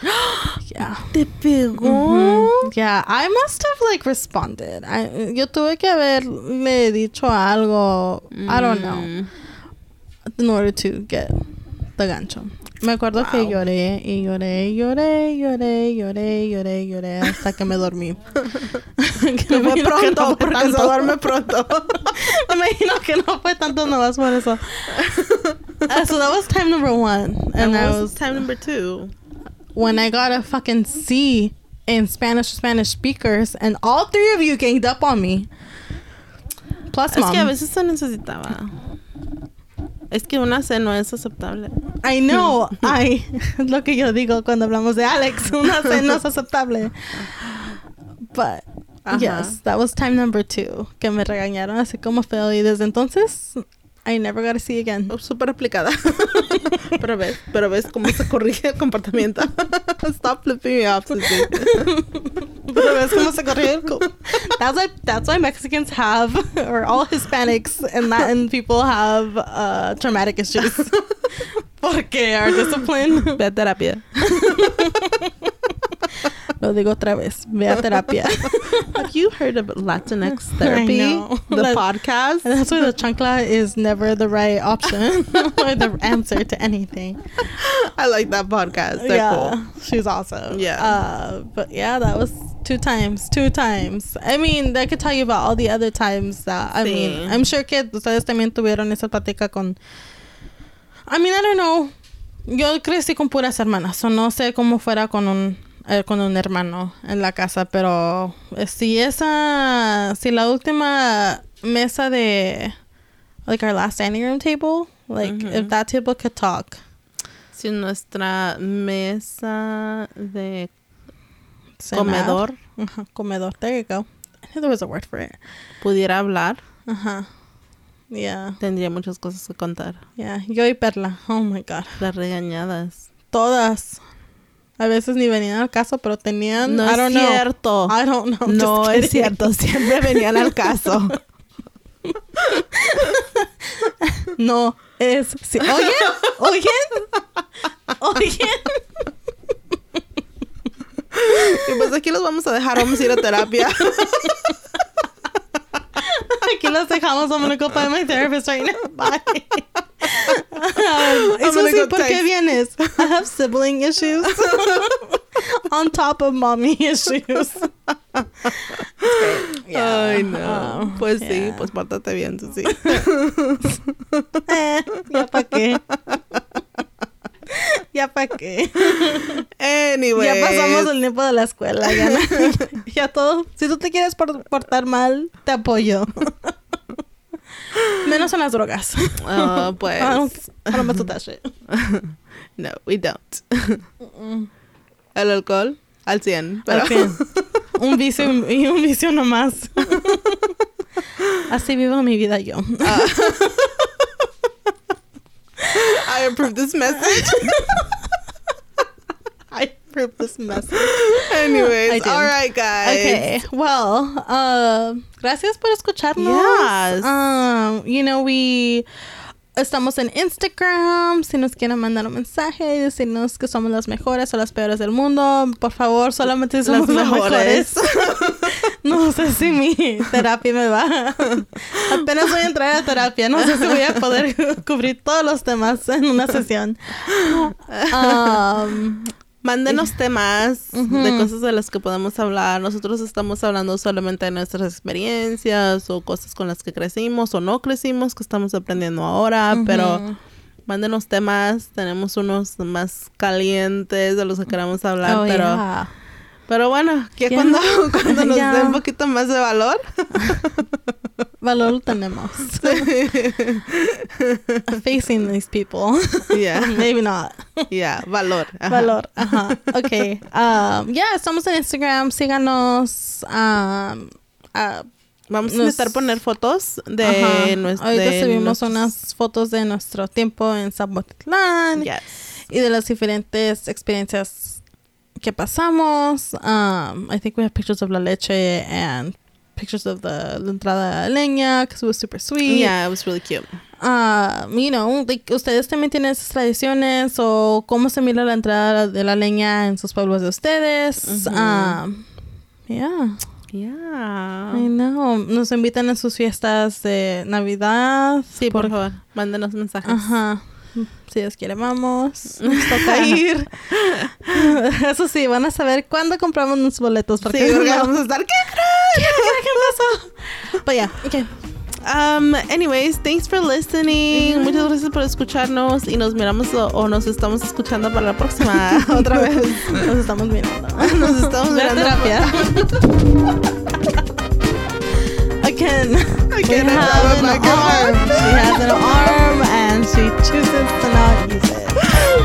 S1: Yeah.
S2: ¿Te pegó?
S1: Mhm. Yeah, I must have like responded. I, yo tuve que haberle dicho algo. I don't know.
S2: Mm.
S1: In order to get the gancho. Me acuerdo que lloré y lloré, lloré, lloré, lloré, lloré, lloré hasta que me dormí. Que
S2: Me
S1: me
S2: fue
S1: no
S2: pronto,
S1: fue
S2: porque se
S1: tanto.
S2: duerme pronto.
S1: me imagino que no fue tanto nomás por eso. Uh, so that was time number one. And that was
S2: was time number two.
S1: when I got a fucking C in Spanish Spanish speakers, and all three of you ganged up on me. Plus,
S2: Es que a veces se necesitaba. Es que una C no es aceptable.
S1: I know. I es lo que yo digo cuando hablamos de Alex. Una C no es aceptable. But yes, that was time number two. Que me regañaron así como feo y desde entonces I never got to see again.
S2: Oh, Súper aplicada. pero ves, pero ves cómo se corrige el comportamiento. Stop flipping me off, Susie.
S1: Pero ves cómo se corrió el co- That's why that's why Mexicans have or all Hispanics and Latin people have uh, traumatic issues. Porque our discipline.
S2: Ve a terapia.
S1: Lo digo otra vez. Ve a terapia.
S2: Have you heard of Latinx therapy? The
S1: That-
S2: podcast?
S1: And that's why the chancla is never the right option or the answer to anything.
S2: I like that podcast. They're
S1: yeah,
S2: cool.
S1: she's awesome.
S2: Yeah.
S1: Uh, but yeah, that was two times. Two times. I mean, I could tell you about all the other times that. I
S2: Sí.
S1: mean, I'm sure que ustedes también tuvieron esa plática con. I mean, I don't know. Yo crecí con puras hermanas, o no sé cómo fuera con un eh, con un hermano en la casa, pero eh, si esa, si la última mesa de, like our last dining room table, like if that table could talk,
S2: Si nuestra mesa de
S1: cenar.
S2: comedor
S1: comedor. There you go. I knew there was a word for it.
S2: pudiera hablar,
S1: Ajá. Yeah.
S2: tendría muchas cosas que contar.
S1: Yeah. Yo y Perla. Oh my God.
S2: Las regañadas.
S1: Todas. A veces ni venían al caso, pero tenían.
S2: No
S1: I don't
S2: es
S1: know.
S2: cierto.
S1: I don't know.
S2: No es cierto. Siempre venían al caso.
S1: No es. ci- ¿Oyen? ¿Oyen? ¿Oyen?
S2: Y pues aquí los vamos a dejar. Vamos a ir a terapia.
S1: Aquí los dejamos. I'm gonna go find my therapist right now. Bye. Um,
S2: I'm
S1: eso
S2: gonna go
S1: ¿por qué vienes? I have sibling issues. On top of mommy issues. Yeah.
S2: Ay, no.
S1: Um,
S2: pues sí, pues pórtate bien, sí.
S1: Eh, ya pa' qué. ya pa' qué.
S2: Anyway.
S1: Ya pasamos el tiempo de la escuela. Ya, no- ya todo. Si tú te quieres por- portar mal, te apoyo. Menos en las drogas.
S2: Ah, pues.
S1: I don't, I don't shit.
S2: No, we don't. El alcohol, al 100. Pero...
S1: Al fin. Un vicio y un vicio nomás. Así vivo mi vida yo.
S2: I approve this message.
S1: I approve this message.
S2: Anyways, all right, guys.
S1: Okay. Well, uh, gracias por escucharnos.
S2: Yes.
S1: Um, you know, we estamos en Instagram. Si nos quieren mandar un mensaje y decirnos que somos las mejores o las peores del mundo, por favor, solamente somos
S2: Las
S1: las mejores.
S2: mejores.
S1: No sé si mi terapia me va. Apenas voy a entrar a terapia. No sé si voy a poder cubrir todos los temas en una sesión. Um,
S2: Mándenos temas de cosas de las que podemos hablar. Nosotros estamos hablando solamente de nuestras experiencias o cosas con las que crecimos o no crecimos, que estamos aprendiendo ahora, pero mándenos temas. Tenemos unos más calientes de los que queramos hablar,
S1: oh,
S2: pero...
S1: yeah.
S2: Pero bueno, que cuando, cuando nos dé un poquito más de valor.
S1: Valor lo tenemos. Facing these people.
S2: yeah,
S1: Maybe not.
S2: yeah, valor. ajá.
S1: Valor. Ajá. Ok. Um, yeah, estamos en Instagram. Síganos. Um, ah,
S2: Vamos a
S1: Nos-
S2: intentar poner fotos de nuestro.
S1: Ahorita
S2: de
S1: subimos
S2: nuestros-
S1: unas fotos de nuestro tiempo en Zapotlán
S2: Yes.
S1: y de las diferentes experiencias que pasamos. Um, I think we have pictures of la leche and pictures of the, la entrada leña, because it was super sweet.
S2: Yeah, it was really cute.
S1: Ah, you know, like, ustedes también tienen esas tradiciones o cómo se mira la entrada de la leña en sus pueblos de ustedes.
S2: Ujú.
S1: Um, yeah,
S2: Yeah.
S1: I know. Nos invitan a sus fiestas de Navidad.
S2: Sí, por favor, mándenos mensajes.
S1: Ajá. Si Dios quiere, vamos. Nos toca ir. Eso sí, van a saber cuándo compramos los boletos. Porque
S2: Sí, porque vamos a estar. ¿Qué
S1: ¿Qué pasó? But yeah, okay.
S2: Um, anyways, thanks for listening. Muchas gracias por escucharnos y nos miramos o, o nos estamos escuchando para la próxima otra vez.
S1: Nos estamos mirando.
S2: Nos estamos mirando.
S1: terapia. We
S2: Again, I
S1: have
S2: have
S1: an
S2: arm.
S1: She has an arm and she chooses to not use it.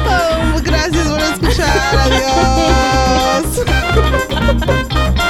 S2: Oh, gracias por escuchar. Adiós.